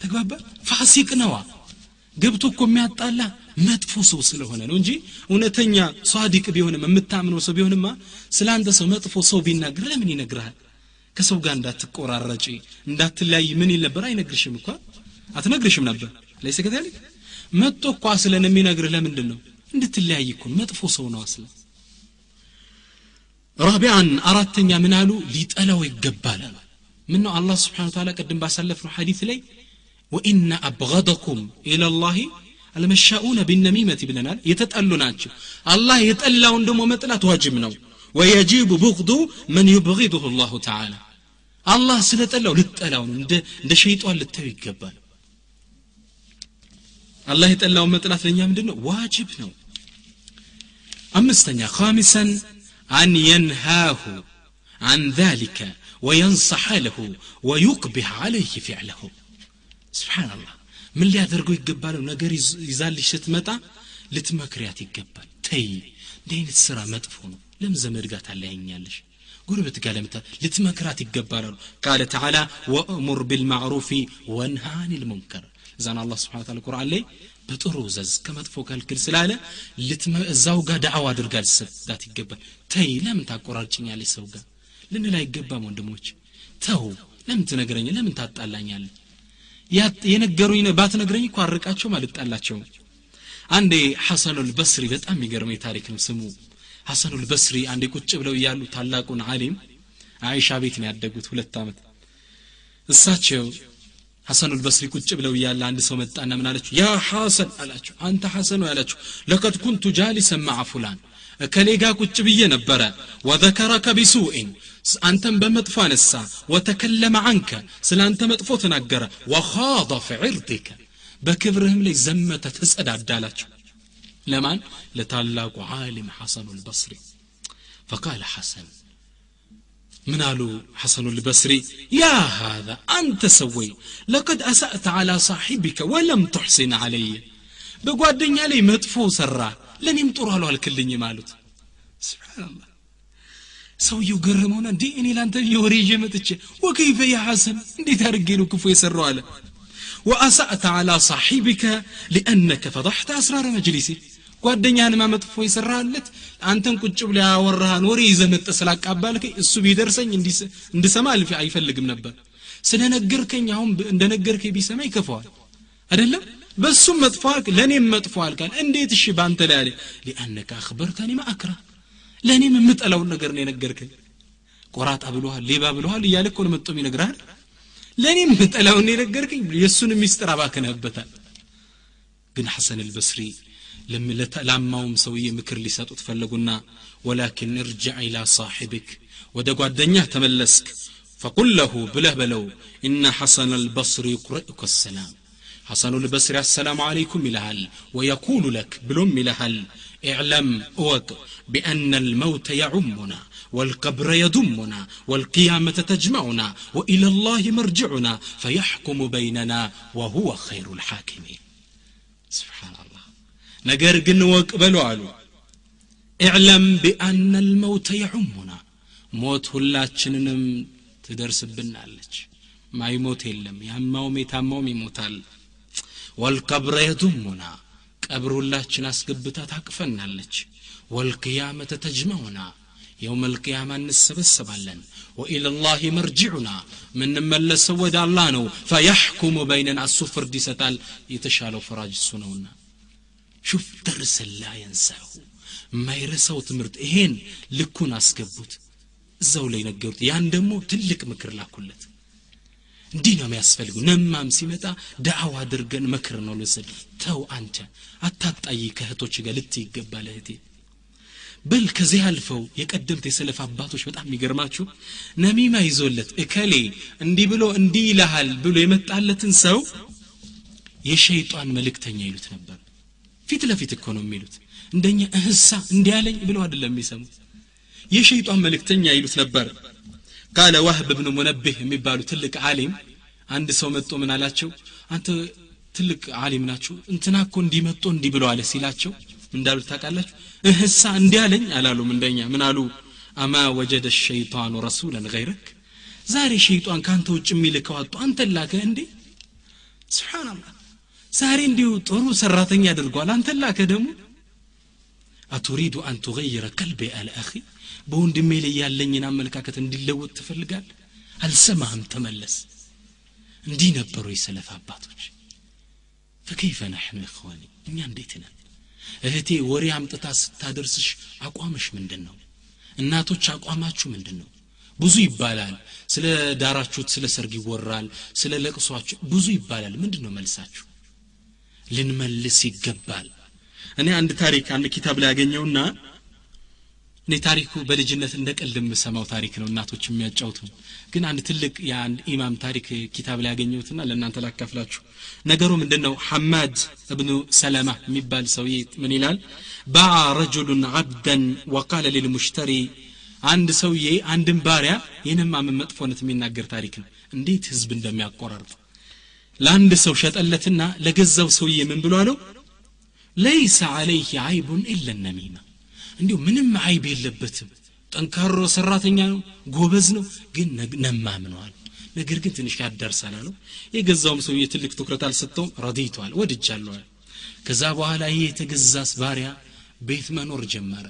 ተግባባ? ፋሲቅ ነዋ ገብቶ እኮ የሚያጣላ መጥፎ ሰው ስለሆነ ነው እንጂ እውነተኛ ሷዲቅ ቢሆንም የምታምነው ሰው ቢሆንማ ስለ አንተ ሰው መጥፎ ሰው ቢናገር ለምን ይነግርሃል? ከሰው ጋር እንዳትቆራረጪ እንዳትለያይ ምን ይል ነበር? አይነግርሽም እኳ አትነግርሽም ነበር። ለይሰ ከዛሊክ መጥቶ እኳ ስለን የሚነግርህ ለምንድን ነው? እንድትለያይ እኮ መጥፎ ሰው ነው አስለ። ራቢዓን አራተኛ ምን አሉ? ሊጠላው ይገባል ምን ነው አላህ ስብሓን ታላ ቅድም ባሳለፍነው ሐዲት ላይ وإن أبغضكم إلى الله المشاؤون بالنميمة بن نال؟ يتتألون الله يتألون يتألى عندما متلات واجبناه ويجيب بغض من يبغضه الله تعالى. الله سلتألى ونتألى ونمد ده شيء قبل الله يتألى ومتلات لن يامدن واجبنا أمستنيا خامسا أن ينهاه عن ذلك وينصح له ويقبح عليه فعله ስብሓናላህ ምን ሊያደርገው ይገባለው ነገር ይዛልሽ ስትመጣ ልትመክሪያት ይገባል። ተይ እንዲህ አይነት ስራ መጥፎ ነው። ለምን ዘመድ ጋር ታለያኛለሽ ጉርብት ጋር ለምታ ልትመክራት ይገባላሉ ቃለ ተዓላ ወእሙር ቢልማዕሩፊ ወንሃ አኒል እዛን አላ ስብን ታላ ቁርአን ላይ በጥሩ ዘዝ ከመጥፎ ከልክል ስላለ እዛው ጋር ዳዕዋ አድርጋ ልሰዳት ይገባል። ተይ ለምን ታቆራርጭኛለች ሰው ጋር? ልንላ አይገባም ወንድሞች። ተው ለምን ትነግረኝ ለምን ታጣላኛለህ የነገሩኝ ባትነግረኝ እኮ አርቃቸውም አልጣላቸውም። አንዴ ሐሰኑ ልበስሪ በጣም የሚገርመው የታሪክ ነው ስሙ። ሐሰኑ ልበስሪ አንዴ ቁጭ ብለው እያሉ ታላቁን አሊም አይሻ ቤት ነው ያደጉት ሁለት ዓመት እሳቸው ሐሰኑ ልበስሪ ቁጭ ብለው እያለ አንድ ሰው መጣና ምን አለችው? ያ ሐሰን አላቸው። አንተ ሐሰኑ ያላቸው ለቀድ ኩንቱ ጃሊሰን ማዓ ፉላን ከሌጋ ቁጭ ብዬ ነበረ ወዘከረከ ቢሱኢን አንተን በመጥፎ አነሳ ወተከለመ አንከ ስለ አንተ መጥፎ ተናገረ ወኻض ፊ ዒርዲከ በክብርህም ላይ ዘመተ ተጸዳዳ አላቸው ለማን ለታላቁ ዓሊም ሐሰኑ ልበስሪ ፈቃለ ሐሰን من قالوا حسن البصري يا هذا أنت سوي لقد أسأت على صاحبك ولم تحسن عليه بقوادني علي مدفو سرا ለእኔም ጥሩ አሉ አሉት። ስብናላህ ሰውየው ገረመውና እንዴ እኔ ላንተ የወሬ ይዤ ወከይፈ ያ እንዴት አድርጌ ነው ክፉ የሰራው አለ። ወአሳእተ አላ ሳሒቢከ ሊአነከ ፈضሕተ አስራረ መጅሊሲ። ጓደኛህንማ መጥፎ የሰራህለት? አንተን ቁጭ ብሎ ያወራህን ወሬ ይዘህ መጥተህ እሱ ቢደርሰኝ እንድሰማ አይፈልግም ነበር። ስለነገርከኝ አሁን እንደነገርከኝ ቢሰማ ይከፈዋል አይደለም? በሱም መጥፎ አልክ ለእኔም መጥፎ አልካል እንዴት እሺ በአንተ ላይ አለ ሊአነከ አክበርተኒ ማአክራ ለእኔም የምጠላውን ነገር ነው የነገርከኝ ቆራጣ ብሎሃል ሌባ ብሎሃል እያለ እኮ ነው መጥቶም ይነግርሃል ለእኔም የምጠላውን የነገርከኝ የእሱን ሚስጥር አባክነህበታል ግን ሐሰን አልበስሪ ላማውም ሰውዬ ምክር ሊሰጡት ፈለጉና ወላኪን እርጅዕ ኢላ ሳሒብክ ወደ ጓደኛህ ተመለስክ ፈቁል ለሁ ብለህ በለው ኢነ ሐሰን አልበስሪ ዩቅርእከ ሰላም ሐሰኑ ልበስሪ አሰላሙ አለይኩም ይልሃል ወየቁሉ ለክ ብሎም ይልሃል اعلم اوك بأن الموت يعمنا والقبر يضمنا والقيامة تجمعنا وإلى الله مرجعنا فيحكم بيننا وهو خير الحاكمين سبحان الله ነገር ግን ወቅ በሉ አሉ اعلم بأن الموت يعمنا ሞት ሁላችንንም ትደርስብናለች ማይሞት የለም ያማውም የታማውም ይሞታል ወልቀብረ የዱሙና ቀብር ሁላችን አስገብታ ታቅፈናለች ወልቅያመተ ተጅመዑና የውም ልቅያማ እንሰበሰባለን ወኢለላህ መርጅዑና ምንመለሰው ወደ አላህ ነው ፈያሕኩሙ በይነና እሱ ፍርድ ይሰጣል የተሻለው ፈራጅ እሱ ነውና ሹፍ ደርሰን ላ የንሳሁ የማይረሳው ትምህርት ይሄን ልኩን አስገቡት እዛው ላይ ነገሩት ያን ደግሞ ትልቅ ምክር ላኩለት እንዲህ ነው የሚያስፈልጉ ነማም ሲመጣ ዳዕዋ አድርገን መክር ነው ልስል ተው አንተ አታጣይ ከእህቶች ጋር ልት ይገባል እህቴ። በል ከዚህ አልፈው የቀደምት የሰለፍ አባቶች በጣም የሚገርማችሁ ነሚማ ይዞለት እከሌ እንዲህ ብሎ እንዲህ ይልሃል ብሎ የመጣለትን ሰው የሸይጣን መልእክተኛ ይሉት ነበር። ፊት ለፊት እኮ ነው የሚሉት። እንደኛ እህሳ እንዲያለኝ ብለው አይደለም የሚሰሙት። የሸይጣን መልእክተኛ ይሉት ነበር ቃለ ዋህብ ብን ሙነብህ የሚባሉ ትልቅ ዓሊም አንድ ሰው መጥቶ ምን አላቸው አንተ ትልቅ አሊም ናችሁ እንትና እኮ እንዲህ መጥቶ እንዲህ ብሎ አለ ሲላቸው እንዳሉት ታውቃላችሁ እህሳ እንዲህ አለኝ አላሉም እንደኛ ምን አሉ አማ ወጀደ ሸይጣኑ ረሱለን ገይረክ ዛሬ ሸይጣን ከአንተ ውጭ የሚልከው አጡ አንተን ላከ እንዴ ስብሓንላህ ዛሬ እንዲሁ ጥሩ ሰራተኛ አድርጓል አንተን ላከ ደግሞ አቱሪዱ አን ቱገይረ ቀልቤ አለ አኺ በወንድሜ ላይ ያለኝን አመለካከት እንዲለወጥ ትፈልጋል? አልሰማህም? ተመለስ። እንዲህ ነበሩ የሰለፍ አባቶች። ፈከይፈ ናሕኑ ኢኽዋኒ እኛ እንዴት ነን? እህቴ ወሬ አምጥታ ስታደርስሽ አቋምሽ ምንድን ነው እናቶች አቋማችሁ ምንድን ነው ብዙ ይባላል። ስለ ዳራችሁት ስለ ሰርግ ይወራል። ስለ ለቅሷችሁ ብዙ ይባላል። ምንድን ነው መልሳችሁ? ልንመልስ ይገባል። እኔ አንድ ታሪክ አንድ ኪታብ ላይ ያገኘውና እኔ ታሪኩ በልጅነት እንደ ቀልድ የምሰማው ታሪክ ነው። እናቶች የሚያጫውቱ ግን አንድ ትልቅ የአንድ ኢማም ታሪክ ኪታብ ላይ ያገኘሁትና ለእናንተ ላካፍላችሁ። ነገሩ ምንድን ነው ሐማድ እብኑ ሰለማ የሚባል ሰውዬ ምን ይላል? ባዓ ረጁሉን አብደን ወቃለ ሊልሙሽተሪ አንድ ሰውዬ አንድን ባሪያ የነማምን መጥፎነት የሚናገር ታሪክ ነው። እንዴት ህዝብ እንደሚያቆራርጥ! ለአንድ ሰው ሸጠለትና ለገዛው ሰውዬ ምን ብሎ አለው? ለይሰ አለይህ አይቡን ኢለ እንዲሁ ምንም አይብ የለበትም። ጠንካሮ ሰራተኛ ነው ጎበዝ ነው ግን ነማም ነዋል ነገር ግን ትንሽ ያዳርሳል አለው። የገዛውም ሰውዬ ትልቅ ትኩረት አልሰጠውም ረዲቷል ወድጃለዋል ከዛ በኋላ ይህ የተገዛስ ባሪያ ቤት መኖር ጀመረ።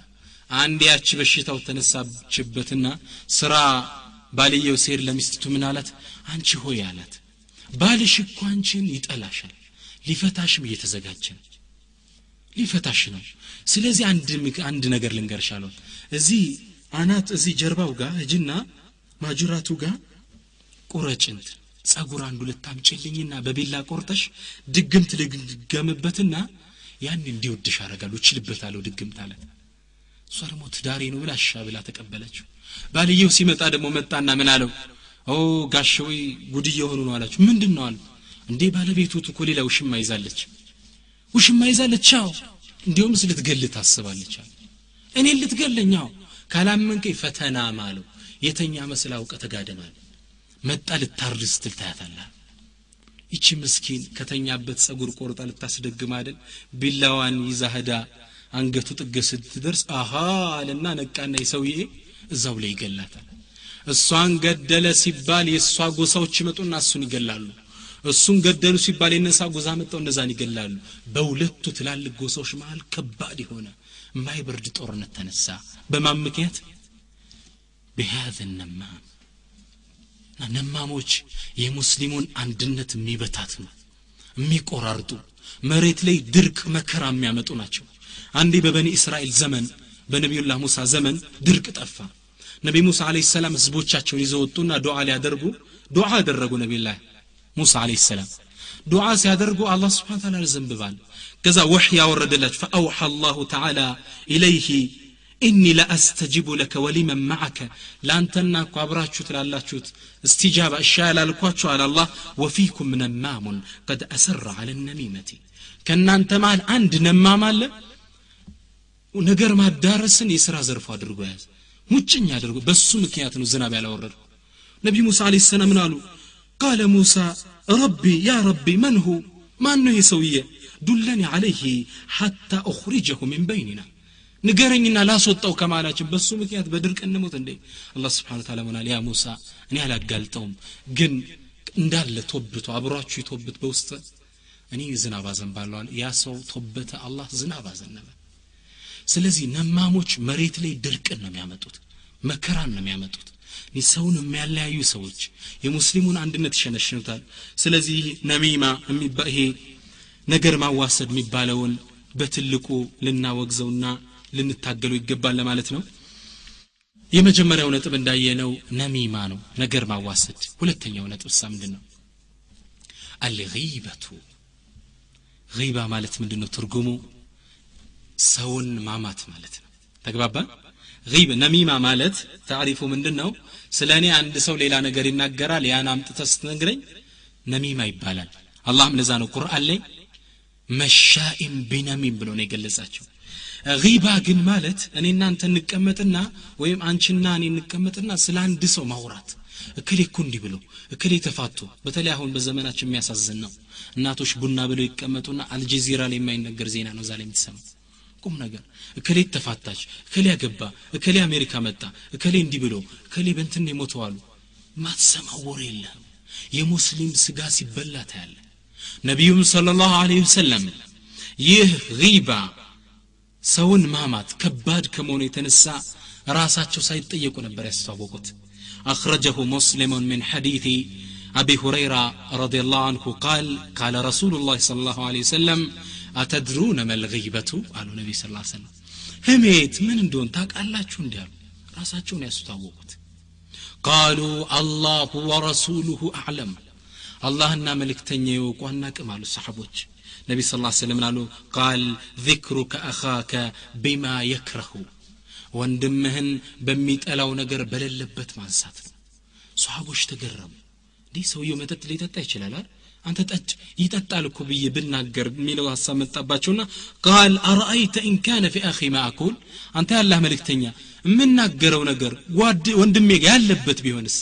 አንድ ያቺ በሽታው ተነሳችበትና ስራ ባልየው ሴር ለሚስቱ ምን አላት? አንቺ ሆይ አላት። ባልሽ እኮ አንቺን ይጠላሻል ሊፈታሽም እየተዘጋጀ ነው። ሊፈታሽ ነው ስለዚህ አንድ ነገር ልንገርሽ አሏት እዚህ አናት እዚህ ጀርባው ጋር እጅና ማጅራቱ ጋር ቁረጭንት ጸጉር አንዱ ልታምጭልኝና በቢላ ቆርጠሽ ድግምት ልገምበትና ያን እንዲወድሽ አረጋለሁ እችልበታለሁ ድግምት አለ እሷ ደግሞ ትዳሬ ነው ብላ እሻ ብላ ተቀበለችው። ባልየው ሲመጣ ደግሞ መጣና ምን አለው? ኦ ጋሽ ወይ ጉድ እየሆኑ ነው አላችሁ። ምንድን ነው አሉ እንዴ ባለቤቱ እኮ ሌላ ውሽማ ይዛለች። ውሽማ ይዛለች? አዎ እንዲሁም ልትገል ታስባለች ልትገለኝ አዎ። ካላመንከኝ ፈተና ማለው። የተኛ መስል አውቀ ተጋደማል መጣ ልታርድ ስትል ታያታለህ ይቺ ምስኪን ከተኛበት ጸጉር ቆርጣ ልታስደግም አይደል? ቢላዋን ይዛ ህዳ አንገቱ ጥግ ስትደርስ አሃ አለና ነቃና የሰውዬ እዛው ላይ ይገላታል። እሷን ገደለ ሲባል የእሷ ጎሳዎች ይመጡና እሱን ይገላሉ እሱን ገደሉ ሲባል የነሳ ጎዛ መጠው እነዛን ይገላሉ። በሁለቱ ትላልቅ ጎሳዎች መሃል ከባድ የሆነ የማይበርድ ጦርነት ተነሳ። በማን ምክንያት? ቢሃዘ ነማም። ነማሞች የሙስሊሙን አንድነት የሚበታት ነው የሚቆራርጡ መሬት ላይ ድርቅ መከራ የሚያመጡ ናቸው። አንዴ በበኒ እስራኤል ዘመን በነቢዩላህ ሙሳ ዘመን ድርቅ ጠፋ። ነቢ ሙሳ አለ ሰላም ህዝቦቻቸውን ይዘው ዱዓ ሊያደርጉ ዱዓ አደረጉ ነቢዩላህ ሙሳ አለ ሰላም ዱዓ ሲያደርጉ አላህ ስብሓን ታላ ዘንብባል ከዛ ወሕይ ያወረደላችሁ ፈአውሐ አላሁ ተዓላ ኢለይህ ኢኒ ለአስተጅቡ ለከ ወሊመን ማዓከ ለአንተና እኮ አብራችሁት ላላችሁት እስቲጃባ እሻ ያላልኳችሁ አለ አላህ ወፊኩም ነማሙን ቀድ አሰራ አለ ነሚመቲ ከእናንተ መሃል አንድ ነማም አለ ነገር ማዳረስን የሥራ ዘርፎ አድርጎ ያዝ ሙጭኝ አድርጎ በሱ ምክንያት ነው ዝናብ ያላወረዱ ነቢ ሙሳ አለ ሰላም ምን አሉ ቃለ ሙሳ ረቢ ያ ረቢ መን ሁ ማን ነው የሰውዬ ዱለኒ አለይህ ሐታ ኡኽሪጀሁ ሚን በይኒና ንገረኝና ላስወጣው ከማላችን በሱ ምክንያት በድርቅ እንሞት እንዴ አላህ ስብሓን ታላ ምናል ያ ሙሳ እኔ አላጋልጠውም ግን እንዳለ ቶብቶ አብሯችሁ ይቶብት በውስጥ እኔ ዝናብ አዘንባለዋል ያ ሰው ቶበተ አላህ ዝናብ አዘነበ ስለዚህ ነማሞች መሬት ላይ ድርቅን ነው የሚያመጡት መከራን ነው የሚያመጡት ሰውን የሚያለያዩ ሰዎች የሙስሊሙን አንድነት ይሸነሽኑታል። ስለዚህ ነሚማ ይሄ ነገር ማዋሰድ የሚባለውን በትልቁ ልናወግዘውና ልንታገሉ ይገባል ለማለት ነው። የመጀመሪያው ነጥብ እንዳየነው ነሚማ ነው ነገር ማዋሰድ። ሁለተኛው ነጥብ ሳ ምንድን ነው አልበቱ ባ ማለት ምንድን ነው ትርጉሙ? ሰውን ማማት ማለት ነው። ተግባባን ብ ነሚማ ማለት ታሪፉ ምንድን ነው ስለ እኔ አንድ ሰው ሌላ ነገር ይናገራል ያን አምጥተ ስትነግረኝ ነሚማ ይባላል። አላህም ለዛ ነው ቁርአን ላይ መሻኢም ቢነሚም ብሎ ነው የገለጻቸው። ባ ግን ማለት እኔ እናንተ እንቀመጥና ወይም አንቺና እኔ እንቀመጥና ስለ አንድ ሰው ማውራት። እከሌ እኮ እንዲህ ብሎ እከሌ ተፋቶ በተለይ አሁን በዘመናችን የሚያሳዝን ነው። እናቶች ቡና ብለው ይቀመጡና አልጀዚራ ላይ የማይነገር ዜና ነው እዛ ላይ የምትሰማው ቁም ነገር እከሌ ተፋታች እከሌ ያገባ እከሌ አሜሪካ መጣ እከሌ እንዲህ ብሎ እከሌ በንትን የሞተው አሉ ማትሰማ ወሬ የለህም የሙስሊም ስጋ ሲበላ ታያለ ነቢዩም صለ ላሁ አለህ ወሰለም ይህ ሪባ ሰውን ማማት ከባድ ከመሆኑ የተነሳ ራሳቸው ሳይጠየቁ ነበር ያስተዋወቁት أخرجه مسلم من حديث أبي هريرة رضي الله عنه قال قال رسول الله صلى الله عليه وسلم አተድሩ መልበቱ አሉ ነቢ ስ ሰለም ህሜት ምን እንደሆን ታውቃላችሁ እንዲያሉ ራሳቸውን ያስታወቁት ቃሉ አላሁ ወረሱሉሁ አዕለም። አላህና መልእክተኛ የወቁ አናቅም አሉ ሰሓቦች። ነቢ ስ ስለም አሉ? ቃል ዚክሩከ አኻከ ቢማ የክረሁ። ወንድምህን በሚጠላው ነገር በሌለበት ማንሳት ነው። ሰሓቦች ተገረሙ። እንዲህ ሰውየው መጠጥ ሊጠጣ ይችላል አይደል? አንተ ጠጭ ይጠጣል እኮ ብዬ ብናገር የሚለው ሀሳብ መጣባቸውና ቃል አረአይተ ኢንካነ ፊ አኺ ማ አኩል አንተ ያላህ መልእክተኛ የምናገረው ነገር ወንድሜ ጋ ያለበት ቢሆንሳ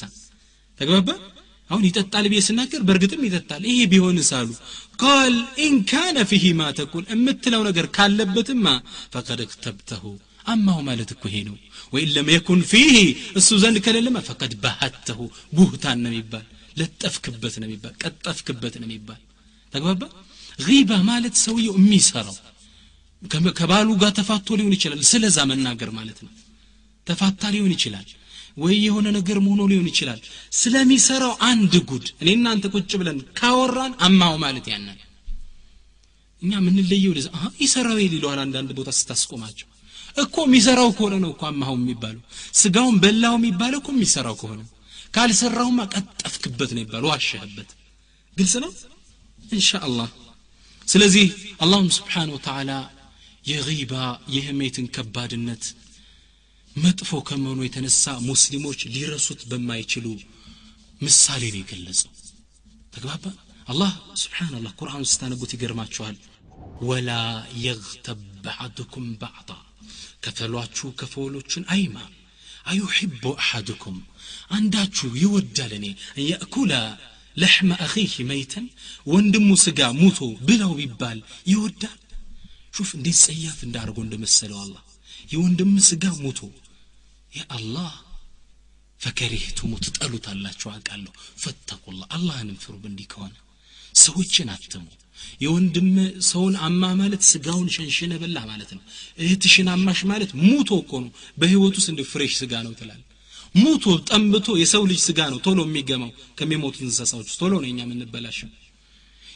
ተግባባ አሁን ይጠጣል ብዬ ስናገር በእርግጥም ይጠጣል ይሄ ቢሆንስ አሉ ቃል ኢንካነ ፊሂ ማ ተቁል የምትለው ነገር ካለበትማ ፈቀድ እክተብተሁ አማሁ ማለት እኮ ይሄ ነው ወይን ለም የኩን ፊህ እሱ ዘንድ ከሌለማ ፈቀድ ባህተሁ ቡህታን ነው የሚባል ለጠፍክበት ነው የሚባል ቀጠፍክበት ነው የሚባል። ተግባባ ጊባ ማለት ሰውየው የሚሰራው ከባሉ ጋር ተፋቶ ሊሆን ይችላል። ስለዛ መናገር ማለት ነው። ተፋታ ሊሆን ይችላል። ወይ የሆነ ነገር መሆኖ ሊሆን ይችላል። ስለሚሰራው አንድ ጉድ። እኔ እናንተ ቁጭ ብለን ካወራን አማው ማለት ያንን እኛ የምንለየው ለዛ ይሰራው ይለዋል አንዳንድ ቦታ ስታስቆማቸው። እኮ የሚሰራው ከሆነ ነው እኮ አማው የሚባለው። ስጋውን በላው የሚባለው እኮ የሚሰራው ከሆነ ካልሰራውማ ቀጠፍክበት ነው ይባል ዋሸህበት ግልጽ ነው ኢንሻአላህ ስለዚህ አላሁም ስብሓን ወተዓላ የጊባ የህሜትን ከባድነት መጥፎ ከመሆኑ የተነሳ ሙስሊሞች ሊረሱት በማይችሉ ምሳሌ ነው የገለጸው ተግባባ አላህ ስብሓንላህ ቁርአን ስታነቡት ይገርማችኋል ወላ የግተብ ባዕድኩም ባዕዳ ከፈሏችሁ ከፈሎችን አይማ አዩሕቡ አሐድኩም አንዳችሁ ይወዳል እኔ የእኩለ ለሕመ አኺህ መይተን ወንድሙ ስጋ ሙቶ ብለው ቢባል ይወዳል ሹፍ እንዴት ጸያፍ እንዳርጎ እንደመሰለው አላህ የወንድም ስጋ ሙቶ የአላህ ፈከሪህቱሙ ትጠሉታላችሁ አውቃለሁ ፈተቁላ አላህንም ፍሩ እንዲህ ከሆነ ሰዎችን አትሙ። የወንድም ሰውን አማ ማለት ስጋውን ሸንሽነ በላ ማለት ነው። እህትሽን አማሽ ማለት ሙቶ እኮ ነው። በህይወት ውስጥ እንደ ፍሬሽ ስጋ ነው ትላል ሙቶ ጠንብቶ የሰው ልጅ ስጋ ነው ቶሎ የሚገማው ከሚሞቱት እንስሳዎች ቶሎ ነው እኛ የምንበላሸው።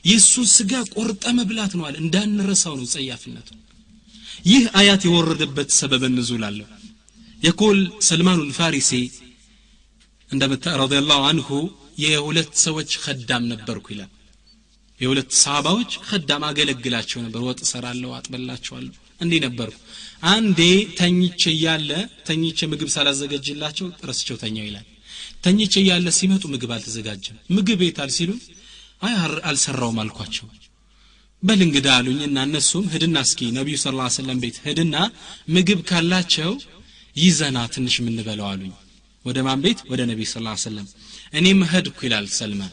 የእሱን ስጋ ቆርጠ መብላት ነዋል እንዳንረሳው ነው ጸያፍነቱ። ይህ አያት የወረደበት ሰበብ እንዙል አለው የቁል ሰልማኑ ልፋሪሲ እንደምታ ረዲየላሁ አንሁ የሁለት ሰዎች ከዳም ነበርኩ ይላል የሁለት ሰሃባዎች ከዳም አገለግላቸው ነበር። ወጥ ሰራለሁ አጥበላቸዋለሁ። እንዲህ ነበርኩ። አንዴ ተኝቼ እያለ ተኝቼ ምግብ ሳላዘገጅላቸው ረስቸው ተኛው ይላል። ተኝቼ እያለ ሲመጡ ምግብ አልተዘጋጀም። ምግብ ቤታል ሲሉ አይ አልሰራውም አልኳቸው። በል እንግዳ አሉኝና እነሱም ህድና እስኪ ነቢዩ ስ ሰለም ቤት ህድና ምግብ ካላቸው ይዘና ትንሽ የምንበለው አሉኝ። ወደ ማን ቤት? ወደ ነቢይ ስ ሰለም እኔም ሄድኩ ይላል ሰልማን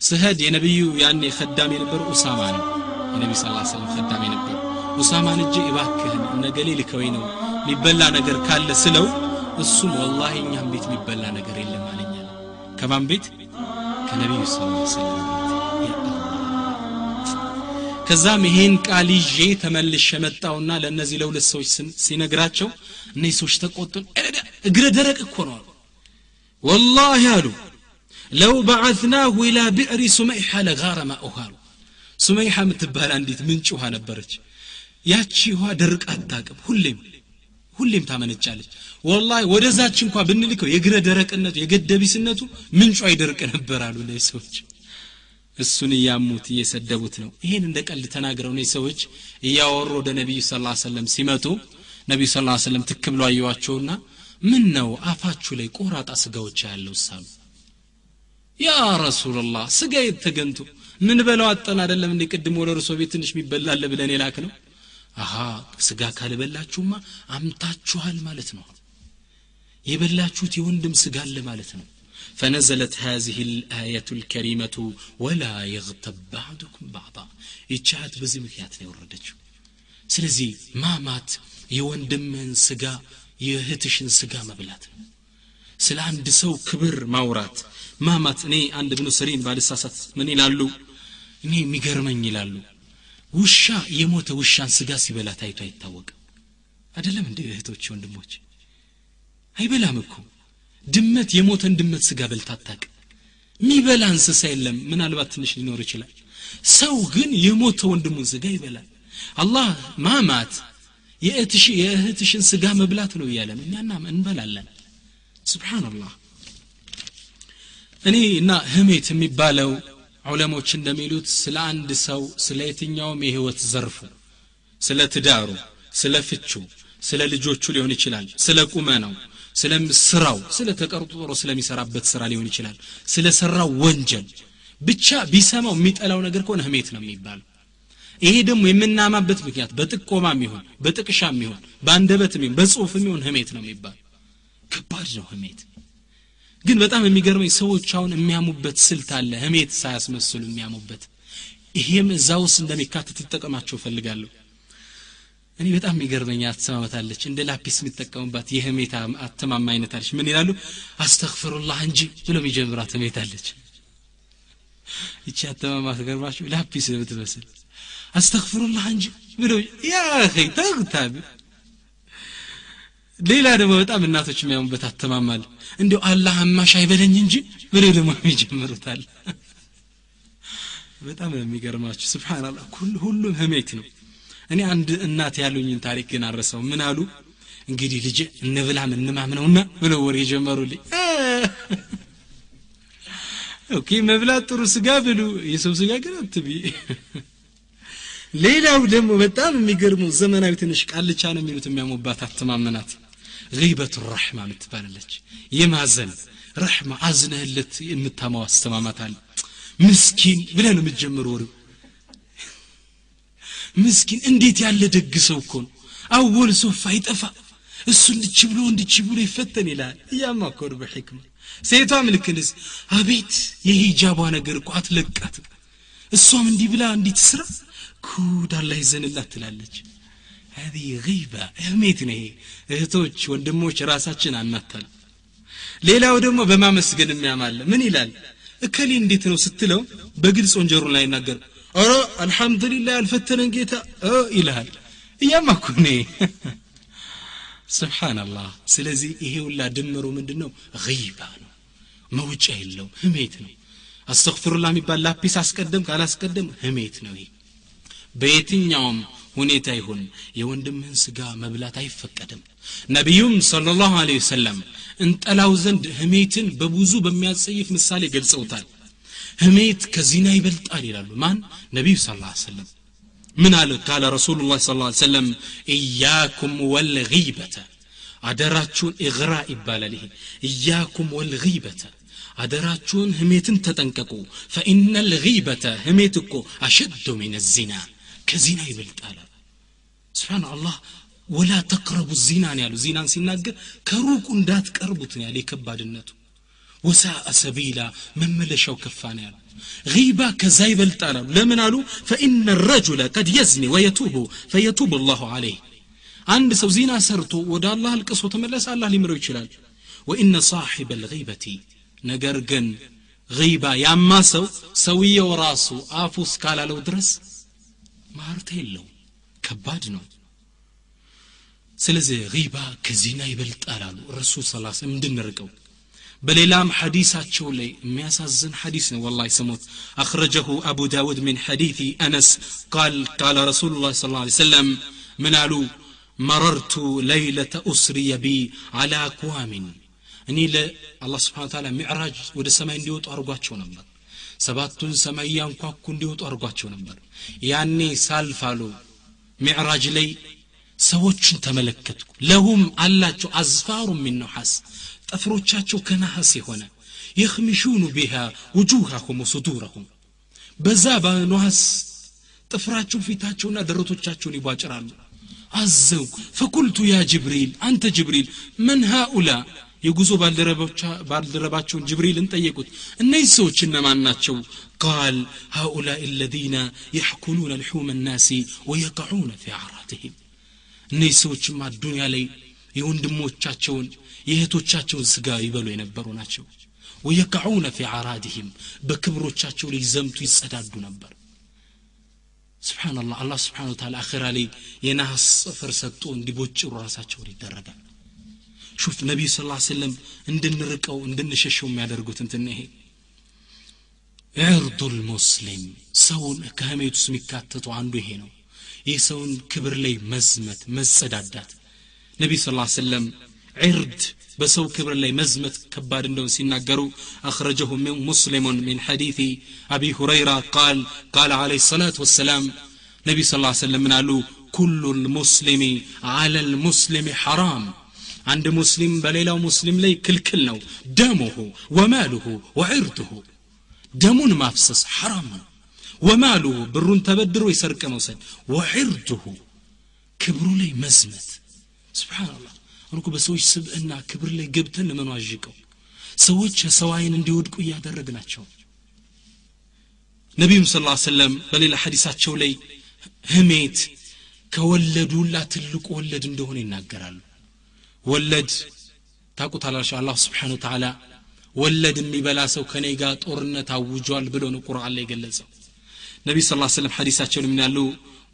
ስሄድ የነቢዩ ያኔ ከዳም የነበሩ ኡሳማ ነው። የነቢ ስ ሰለም ከዳም የነበሩ ኡሳማን እጅ እባክህን ነገሌ ልከወኝ ነው የሚበላ ነገር ካለ ስለው እሱም ወላሂ እኛም ቤት የሚበላ ነገር የለም አለኛ ከማን ቤት? ከነቢዩ ስ ሰለም ከዛም ይሄን ቃል ይዤ ተመልሼ መጣውና ለእነዚህ ለሁለት ሰዎች ሲነግራቸው እነዚህ ሰዎች ተቆጡን። እግረ ደረቅ እኮ ነው ወላሂ አሉ ለው በዓትናሁ ኢላ ብዕሪ ሱመይሐ ለጋረ ማኡሃ አሉ ሱመይሐ የምትባል አንዲት ምንጭ ውሃ ነበረች። ያቺ ውሃ ደርቅ አታቅም ሁሌም ሁሌም ታመነጫለች። ወላሂ ወደዛች እንኳ ብንልከው የግረ ደረቅነቱ የገደቢስነቱ ምንጩ አይደርቅ ነበር አሉ እነዚህ ሰዎች። እሱን እያሙት እየሰደቡት ነው። ይሄን እንደ ቀልድ ተናግረው እነዚህ ሰዎች እያወሩ ወደ ነቢዩ ስ ሰለም ሲመጡ ነቢዩ ስ ሰለም ትክ ብሎ አየዋቸውና ምን ነው አፋችሁ ላይ ቆራጣ ስጋዎች ያለው? ሳሉ ያ ረሱላላህ ስጋ የት ተገንቶ ምን በለው አጠን አደለም እንዴ ቅድም ወደ እርሶ ቤት ትንሽ የሚበላለ ብለን የላክ ነው አሃ ስጋ ካልበላችሁማ አምታችኋል ማለት ነው የበላችሁት የወንድም ስጋ አለ ማለት ነው فنزلت هذه الآية الكريمة ولا يغتب بعضكم بعضا ይቻት በዚህ ምክንያት ነው የወረደችው ስለዚህ ማማት የወንድምህን ስጋ የእህትሽን ስጋ መብላት ነው ስለ አንድ ሰው ክብር ማውራት። ማማት እኔ አንድ ብኑ ሰሪን ባልሳሳት ምን ይላሉ? እኔ የሚገርመኝ ይላሉ። ውሻ የሞተ ውሻን ስጋ ሲበላ ታይቶ አይታወቅም። አይደለም እንደ እህቶች ወንድሞች አይበላም እኮ። ድመት የሞተን ድመት ስጋ በልታ አታውቅም። የሚበላ እንስሳ የለም። ምናልባት ትንሽ ሊኖር ይችላል። ሰው ግን የሞተ ወንድሙን ስጋ ይበላል። አላህ ማማት የእህትሽን ስጋ መብላት ነው እያለን እኛና እንበላለን ስብሓንላህ እኔ እና ህሜት የሚባለው ዑለሞች እንደሚሉት ስለ አንድ ሰው ስለ የትኛውም የህይወት ዘርፉ ስለ ትዳሩ ስለ ፍቹ ስለ ልጆቹ ሊሆን ይችላል ስለ ቁመናው ስለ ስራው ስለ ተቀርጦሮ ስለሚሰራበት ስራ ሊሆን ይችላል ስለ ሰራው ወንጀል ብቻ ቢሰማው የሚጠላው ነገር ከሆነ ህሜት ነው የሚባለው። ይሄ ደግሞ የምናማበት ምክንያት በጥቆማም ይሁን በጥቅሻም ይሁን በአንደበትም ይሁን በጽሁፍም ይሁን ህሜት ነው የሚባል ከባድ ነው ህሜት። ግን በጣም የሚገርመኝ ሰዎች አሁን የሚያሙበት ስልት አለ ህሜት ሳያስመስሉ የሚያሙበት። ይሄም እዛ ውስጥ እንደሚካተት ይጠቀማቸው እፈልጋለሁ። እኔ በጣም የሚገርመኝ አተማመታለች እንደ ላፒስ የሚጠቀሙባት የህሜት አተማማ አይነት አለች። ምን ይላሉ? አስተግፍሩላህ እንጂ ብሎ የሚጀምራት ህሜት አለች። ይቺ አተማማ ተገርማችሁ ላፒስ የምትመስል። አስተግፍሩላህ እንጂ ብሎ ያ ተግታቢ ሌላ ደግሞ በጣም እናቶች የሚያሙበት አተማማል። እንዲሁ አላህ አማሽ አይበለኝ እንጂ ብለው ደግሞ የሚጀምሩታል። በጣም የሚገርማችሁ። ስብሓናላህ ሁሉም ህሜት ነው። እኔ አንድ እናት ያሉኝን ታሪክ ግን አረሰው ምን አሉ? እንግዲህ ልጅ እንብላም እንማም ነውና ብለው ወሬ የጀመሩልኝ okay መብላት ጥሩ ስጋ ብሉ የሰው ስጋ ግን አትቢ ሌላው ደግሞ በጣም የሚገርመው ዘመናዊ ትንሽ ቃልቻ ነው የሚሉት የሚያሙባት አተማማት غيبة الرحمة ምትባላለች የማዘን رحمة አዝነህለት የምታማው አተማማት አለ። ምስኪን ብለህ ነው የምትጀምሩ ወሬው። ምስኪን እንዴት ያለ ደግ ሰው እኮ ነው። أول صف አይጠፋ እሱ እንድች ብሎ እንድች ብሎ ይፈተን ይላል። እያማ በሕክማ። ሴቷም ልክ አቤት የሂጃቧ ነገር እኮ አትለቃትም። እሷም እንዲህ ብላ እንዲት ስራ ኩድ አላህ ይዘንላት ትላለች هذه غيبة እህሜት ነው ይሄ እህቶች ወንድሞች ራሳችን አናታል ሌላው ደግሞ በማመስገን የሚያማለ ምን ይላል እከሌ እንዴት ነው ስትለው በግልጽ ወንጀሩን ላይ ይናገር ኧረ አልሐምዱሊላህ ያልፈተነን ጌታ ይልሃል እያማ እኮ ኔ ስብሓንላህ ስለዚህ ይሄ ሁላ ድምሩ ምንድን ነው ገይባ ነው መውጫ የለውም ህሜት ነው አስተግፍሩላ የሚባል ላፒስ አስቀደም ካላስቀደም ህሜት ነው ይሄ በየትኛውም ሁኔታ ይሁን የወንድምህን ስጋ መብላት አይፈቀድም ነቢዩም صለ ላሁ ለ ወሰለም እንጠላው ዘንድ ህሜትን በብዙ በሚያጸይፍ ምሳሌ ገልጸውታል ህሜት ከዚና ይበልጣል ይላሉ ማን ነቢዩ ስ ሰለም ምን አለ ካለ ረሱሉ ላ ስ ሰለም እያኩም ወልበተ አደራችሁን እግራ ይባላል ይሄ እያኩም ወልበተ አደራችሁን ህሜትን ተጠንቀቁ ፈኢነ ልበተ ህሜት እኮ አሸዶ ሚን ዚና ከዚና ይበልጣል ስብሓን አላህ ወላ ተቅረቡ ዚናን ያሉ ዚናን ሲናገር ከሩቁ እንዳትቀርቡት ያለ የከባድነቱ ወሳአ ሰቢላ መመለሻው ከፋ ነው ያሉ ጊባ ከዛ ይበልጣል አሉ ለምን አሉ ፈኢነ ረጁለ ቀድ የዝኒ ወየቱቡ ፈየቱብ አላሁ አለይህ አንድ ሰው ዚና ሰርቶ ወደ አላህ አልቅሶ ተመለሰ አላህ ሊምረው ይችላል ወኢነ ሳሒበ ልጊበቲ ነገር ግን ጊባ ያማ ሰው ሰውየው ራሱ አፉ እስካላለው ድረስ ማርታ የለው ከባድ ነው። الله ሪባ ከዚና ይበልጣል አሉ ረሱል ስላ እንድንርቀው። شولي ሐዲሳቸው ላይ የሚያሳዝን ሐዲስ سموت اخرجه ابو داود من حديثي انس قال قال رسول الله صلى الله عليه وسلم منالو مررت ليلة أسري بي على أقوام أني الله سبحانه وتعالى معراج ود السماء اللي يوت أرقاتشو نمبر سبات السماء يانكوا كن يوت أرقاتشو نمبر يعني سالفالو ሚዕራጅ ላይ ሰዎችን ተመለከትኩ ለሁም አላቸው አዝፋሩ ሚን ነሐስ ጠፍሮቻቸው ከነሐስ የሆነ የኽሚሹኑ ቢሃ ውጁሃሁም ወሱዱረሁም በዛ በነሐስ ጥፍራቸው ፊታቸውና ደረቶቻቸውን ይቧጭራሉ አዘንኩ ፈቁልቱ ያ ጅብሪል አንተ ጅብሪል መን ሃኡላ የጉዞ ባልደረባቸውን ጅብሪልን ጠየቁት እነዚህ ሰዎች እነማን ናቸው ቃል ሃኡላኢ ለዚነ የሕኩኑነ ልሑመ ናሲ ወየቀዑነ ፊ አዕራድህም እነዚህ ሰዎችማ ዱንያ ላይ የወንድሞቻቸውን የእህቶቻቸውን ስጋ ይበሉ የነበሩ ናቸው ወየቀዑነ ፊ አራድህም በክብሮቻቸው ላይ ዘምቱ ይጸዳዱ ነበር ስብናላህ አላህ ስብሓን ታላ አኼራ ላይ የናስ ጽፍር ሰጥቶ እንዲቦጭሩ ራሳቸውን ይደረጋል شوف النبي صلى الله عليه وسلم اندن رقو اندن ششو ما يدرقو تنتن عرض المسلم سون كهمي تسميكات تتو عنده هنا يسون كبر لي مزمت مزدادات النبي صلى الله عليه وسلم عرض بسو كبر لي مزمت كبار اندون سينا قرو اخرجه من مسلم من حديث ابي هريرة قال قال عليه الصلاة والسلام النبي صلى الله عليه وسلم قالوا كل المسلم على المسلم حرام አንድ ሙስሊም በሌላው ሙስሊም ላይ ክልክል ነው ደሙሁ ወማሉሁ ወዕርድሁ ደሙን ማፍሰስ ሐራም ነው ወማሉሁ ብሩን ተበድሮ ይሰርቅ መውሰድ ወዕርድሁ ክብሩ ላይ መዝመት ስብሓንላህ አሁን እኮ በሰዎች ስብዕና ክብር ላይ ገብተን ለመኗዥቀው ሰዎች የሰው አይን እንዲወድቁ እያደረግናቸው ነቢዩም ስ ሰለም በሌላ ሐዲሳቸው ላይ ህሜት ከወለዱላ ትልቁ ወለድ እንደሆነ ይናገራሉ ወለድ ታቁታላቸው አላህ ስብሓን ተዓላ ወለድ የሚበላ ሰው ከኔ ጋር ጦርነት አውጇል ብሎ ነው ቁርአን ላይ ገለጸው ነቢ ስ ሰለም ሐዲሳቸውን ምን ያሉ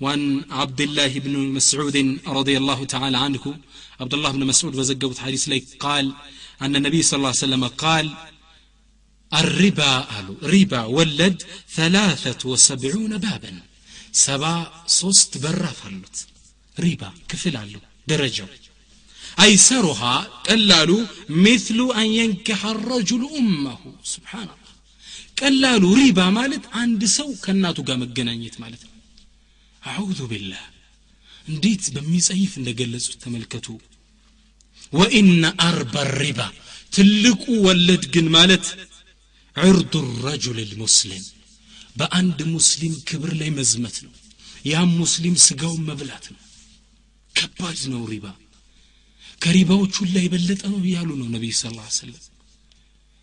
وعن عبد الله بن مسعود رضي الله تعالى عنه عبد الله بن مسعود بزقبت حديث لي قال أن النبي صلى الله عليه وسلم قال الربا قالوا ربا ولد ثلاثة وسبعون بابا سبع صوست برا فلت ربا كفل له درجة أيسرها قلالوا مثل أن ينكح الرجل أمه سبحان الله قلالوا ربا مالت عند سو كناتو قام الجنانيت مالت አዑዙ ቢላህ እንዴት በሚጸይፍ እንደገለጹት ተመልከቱ ወኢነ አርባ ሪባ ትልቁ ወለድ ግን ማለት ዕርዱ ረጁል ልሙስሊም በአንድ ሙስሊም ክብር ላይ መዝመት ነው ያም ሙስሊም ስጋውን መብላት ነው ከባድ ነው ሪባ ከሪባዎች ሁላ የበለጠ ነው እያሉ ነው ነቢይ ስ ሰለም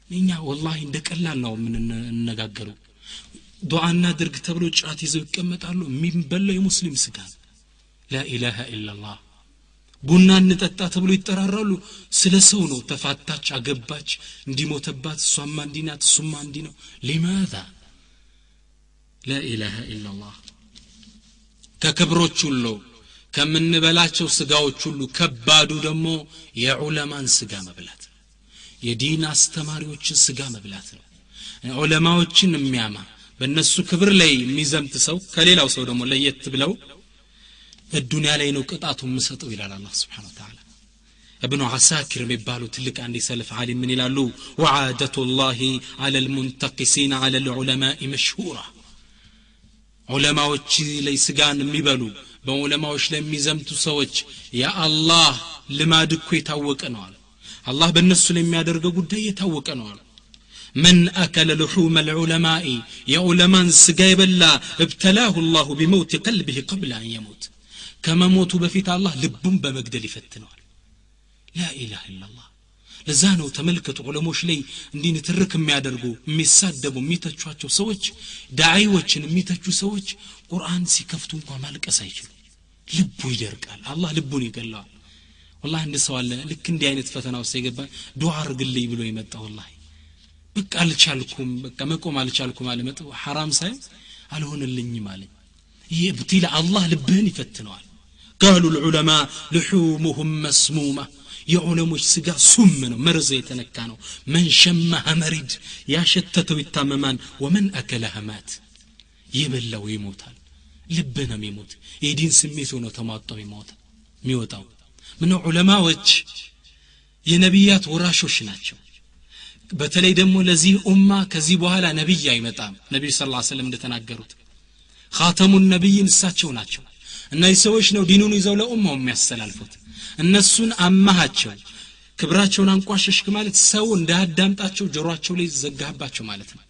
እኛ ወላሂ እንደ ቀላል ነው የምንነጋገረው ዱዓ እናድርግ ተብሎ ጫት ይዘው ይቀመጣሉ። የሚበላው የሙስሊም ስጋ ላኢላሃ ኢላላህ ቡና እንጠጣ ተብሎ ይጠራራሉ። ስለ ሰው ነው። ተፋታች አገባች እንዲሞተባት እሷማ እንዲናት እሱማ እንዲ ነው ሊማዛ ላኢላሃ ኢላላህ ከክብሮች ሁሉ ከምንበላቸው ስጋዎች ሁሉ ከባዱ ደግሞ የዑለማን ስጋ መብላት የዲን አስተማሪዎችን ስጋ መብላት ነው ዑለማዎችን የሚያማ በእነሱ ክብር ላይ የሚዘምት ሰው ከሌላው ሰው ደግሞ ለየት ብለው በዱንያ ላይ ነው ቅጣቱ የምሰጠው ይላል አላህ ስብሓን ተዓላ እብኑ አሳኪር የሚባሉ ትልቅ አንድ የሰልፍ ዓሊም ምን ይላሉ ወዓደቱ ላህ አላ ልሙንተቂሲን አላ ልዑለማኢ መሽሁራ ዑለማዎች ላይ ስጋን የሚበሉ በዑለማዎች ላይ የሚዘምቱ ሰዎች የአላህ ልማድ እኮ የታወቀ ነው አለ አላህ በእነሱ ላይ የሚያደርገው ጉዳይ የታወቀ ነው አለ من أكل لحوم العلماء يا علماء سجاي بلا ابتلاه الله بموت قلبه قبل أن يموت كما موت بفيت الله لبهم بمقدل يفتنوا لا إله إلا الله ለዛ ነው ተመልከቱ ዑለሞች ላይ እንዲህ ንትርክ የሚያደርጉ የሚሳደቡ የሚተቿቸው ሰዎች ዳዒዎችን የሚተቹ ሰዎች ቁርአን ሲከፍቱ እንኳ ማልቀስ አይችሉ ልቡ ይደርቃል አላህ ልቡን ይገለዋል ወላ አንድ ሰው አለ ልክ እንዲህ አይነት ፈተና ውስጥ የገባ ዱዓ አርግልኝ ብሎ የመጣ ወላሂ በቃ አልቻልኩም በቃ መቆም አልቻልኩም አለ መጥ ሐራም ሳይ አልሆነልኝም አለኝ ይህ ብቲላ አላህ ልብህን ይፈትነዋል ቃሉ ልዑለማ ልሑሙሁም መስሙማ የዑለሞች ስጋ ሱም ነው መርዘ የተነካ ነው መን ሸማህ መሪድ ያሸተተው ይታመማን ወመን አከለ ህማት የበላው ይሞታል ልብህ ነው የሚሞት። የዲን ስሜት ሆነው ተሟጠው የሚወጣው። ምን ዑለማዎች የነቢያት ወራሾች ናቸው። በተለይ ደግሞ ለዚህ ኡማ ከዚህ በኋላ ነቢይ አይመጣም። ነቢዩ ስ ሰለም እንደተናገሩት ካተሙን ነቢይን እሳቸው ናቸው። እነዚህ ሰዎች ነው ዲኑን ይዘው ለኡማው የሚያስተላልፉት። እነሱን አማሃቸው። ክብራቸውን አንቋሸሽክ ማለት ሰው እንዳያዳምጣቸው ጆሮአቸው ላይ ዘጋህባቸው ማለት ነው።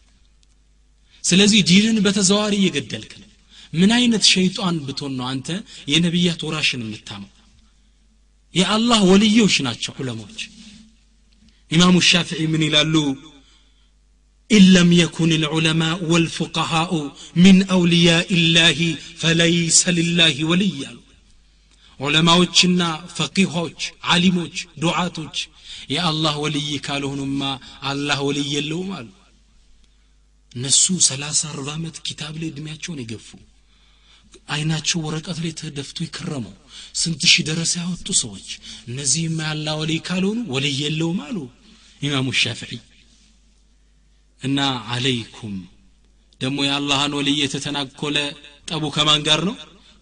ስለዚህ ዲንን በተዘዋሪ እየገደልክ ነው ምን አይነት ሸይጣን ብትሆን ነው አንተ የነቢያት ወራሽን የምታመው የአላህ ወልዮች ናቸው ዑለሞች ኢማሙ ሻፊዒ ምን ይላሉ إن لم يكن العلماء والفقهاء من أولياء الله فليس لله ولي ዑለማዎችና ፈቂሆች ዓሊሞች ዱዓቶች የአላህ ወልይ ካልሆኑማ አላህ ወልይ የለውም አሉ እነሱ ሰላሳ አርባ ዓመት ኪታብ ላይ እድሜያቸውን የገፉ አይናቸው ወረቀት ላይ ተደፍቶ ይከረሙ ስንት ሺህ ደረሰ ያወጡ ሰዎች? እነዚህማ ያላ ወልይ ካልሆኑ ወልይ የለውም አሉ ኢማሙ ሻፊዒ። እና አለይኩም ደግሞ የአላህን ወልይ የተተናኮለ ጠቡ ከማን ጋር ነው?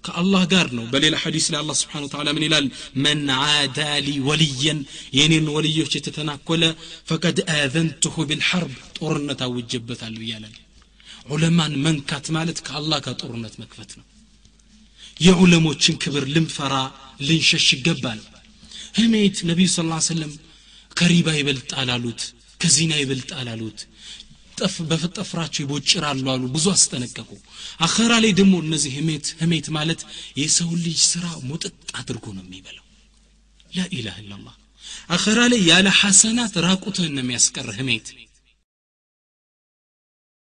ከአላህ ጋር ነው። በሌላ ሐዲስ ላይ አላህ ስብሓን ተዓላ ምን ይላል? መን ዓዳ ሊ ወልየን የኔን ወልዮች የተተናኮለ ፈቀድ አዘንትሁ ቢልሐርብ ጦርነት አውጀበታለሁ እያለን ዑለማን መንካት ማለት ከአላህ ጋር ጦርነት መክፈት ነው የዑለሞችን ክብር ልንፈራ ልንሸሽ ይገባል። ህሜት ነቢዩ ስ ሰለም ከሪባ ይበልጣል አሉት ከዚና ይበልጣል አሉት ጠፍ በጠፍራቸው ይቦጭራሉ አሉ ብዙ አስጠነቀቁ። አኸራ ላይ ደግሞ እነዚህ ህሜት ህሜት ማለት የሰው ልጅ ስራ ሙጥጥ አድርጎ ነው የሚበላው። ላኢላህ ኢላላህ አኸራ ላይ ያለ ሐሰናት ራቁትህን ነው የሚያስቀር ህሜት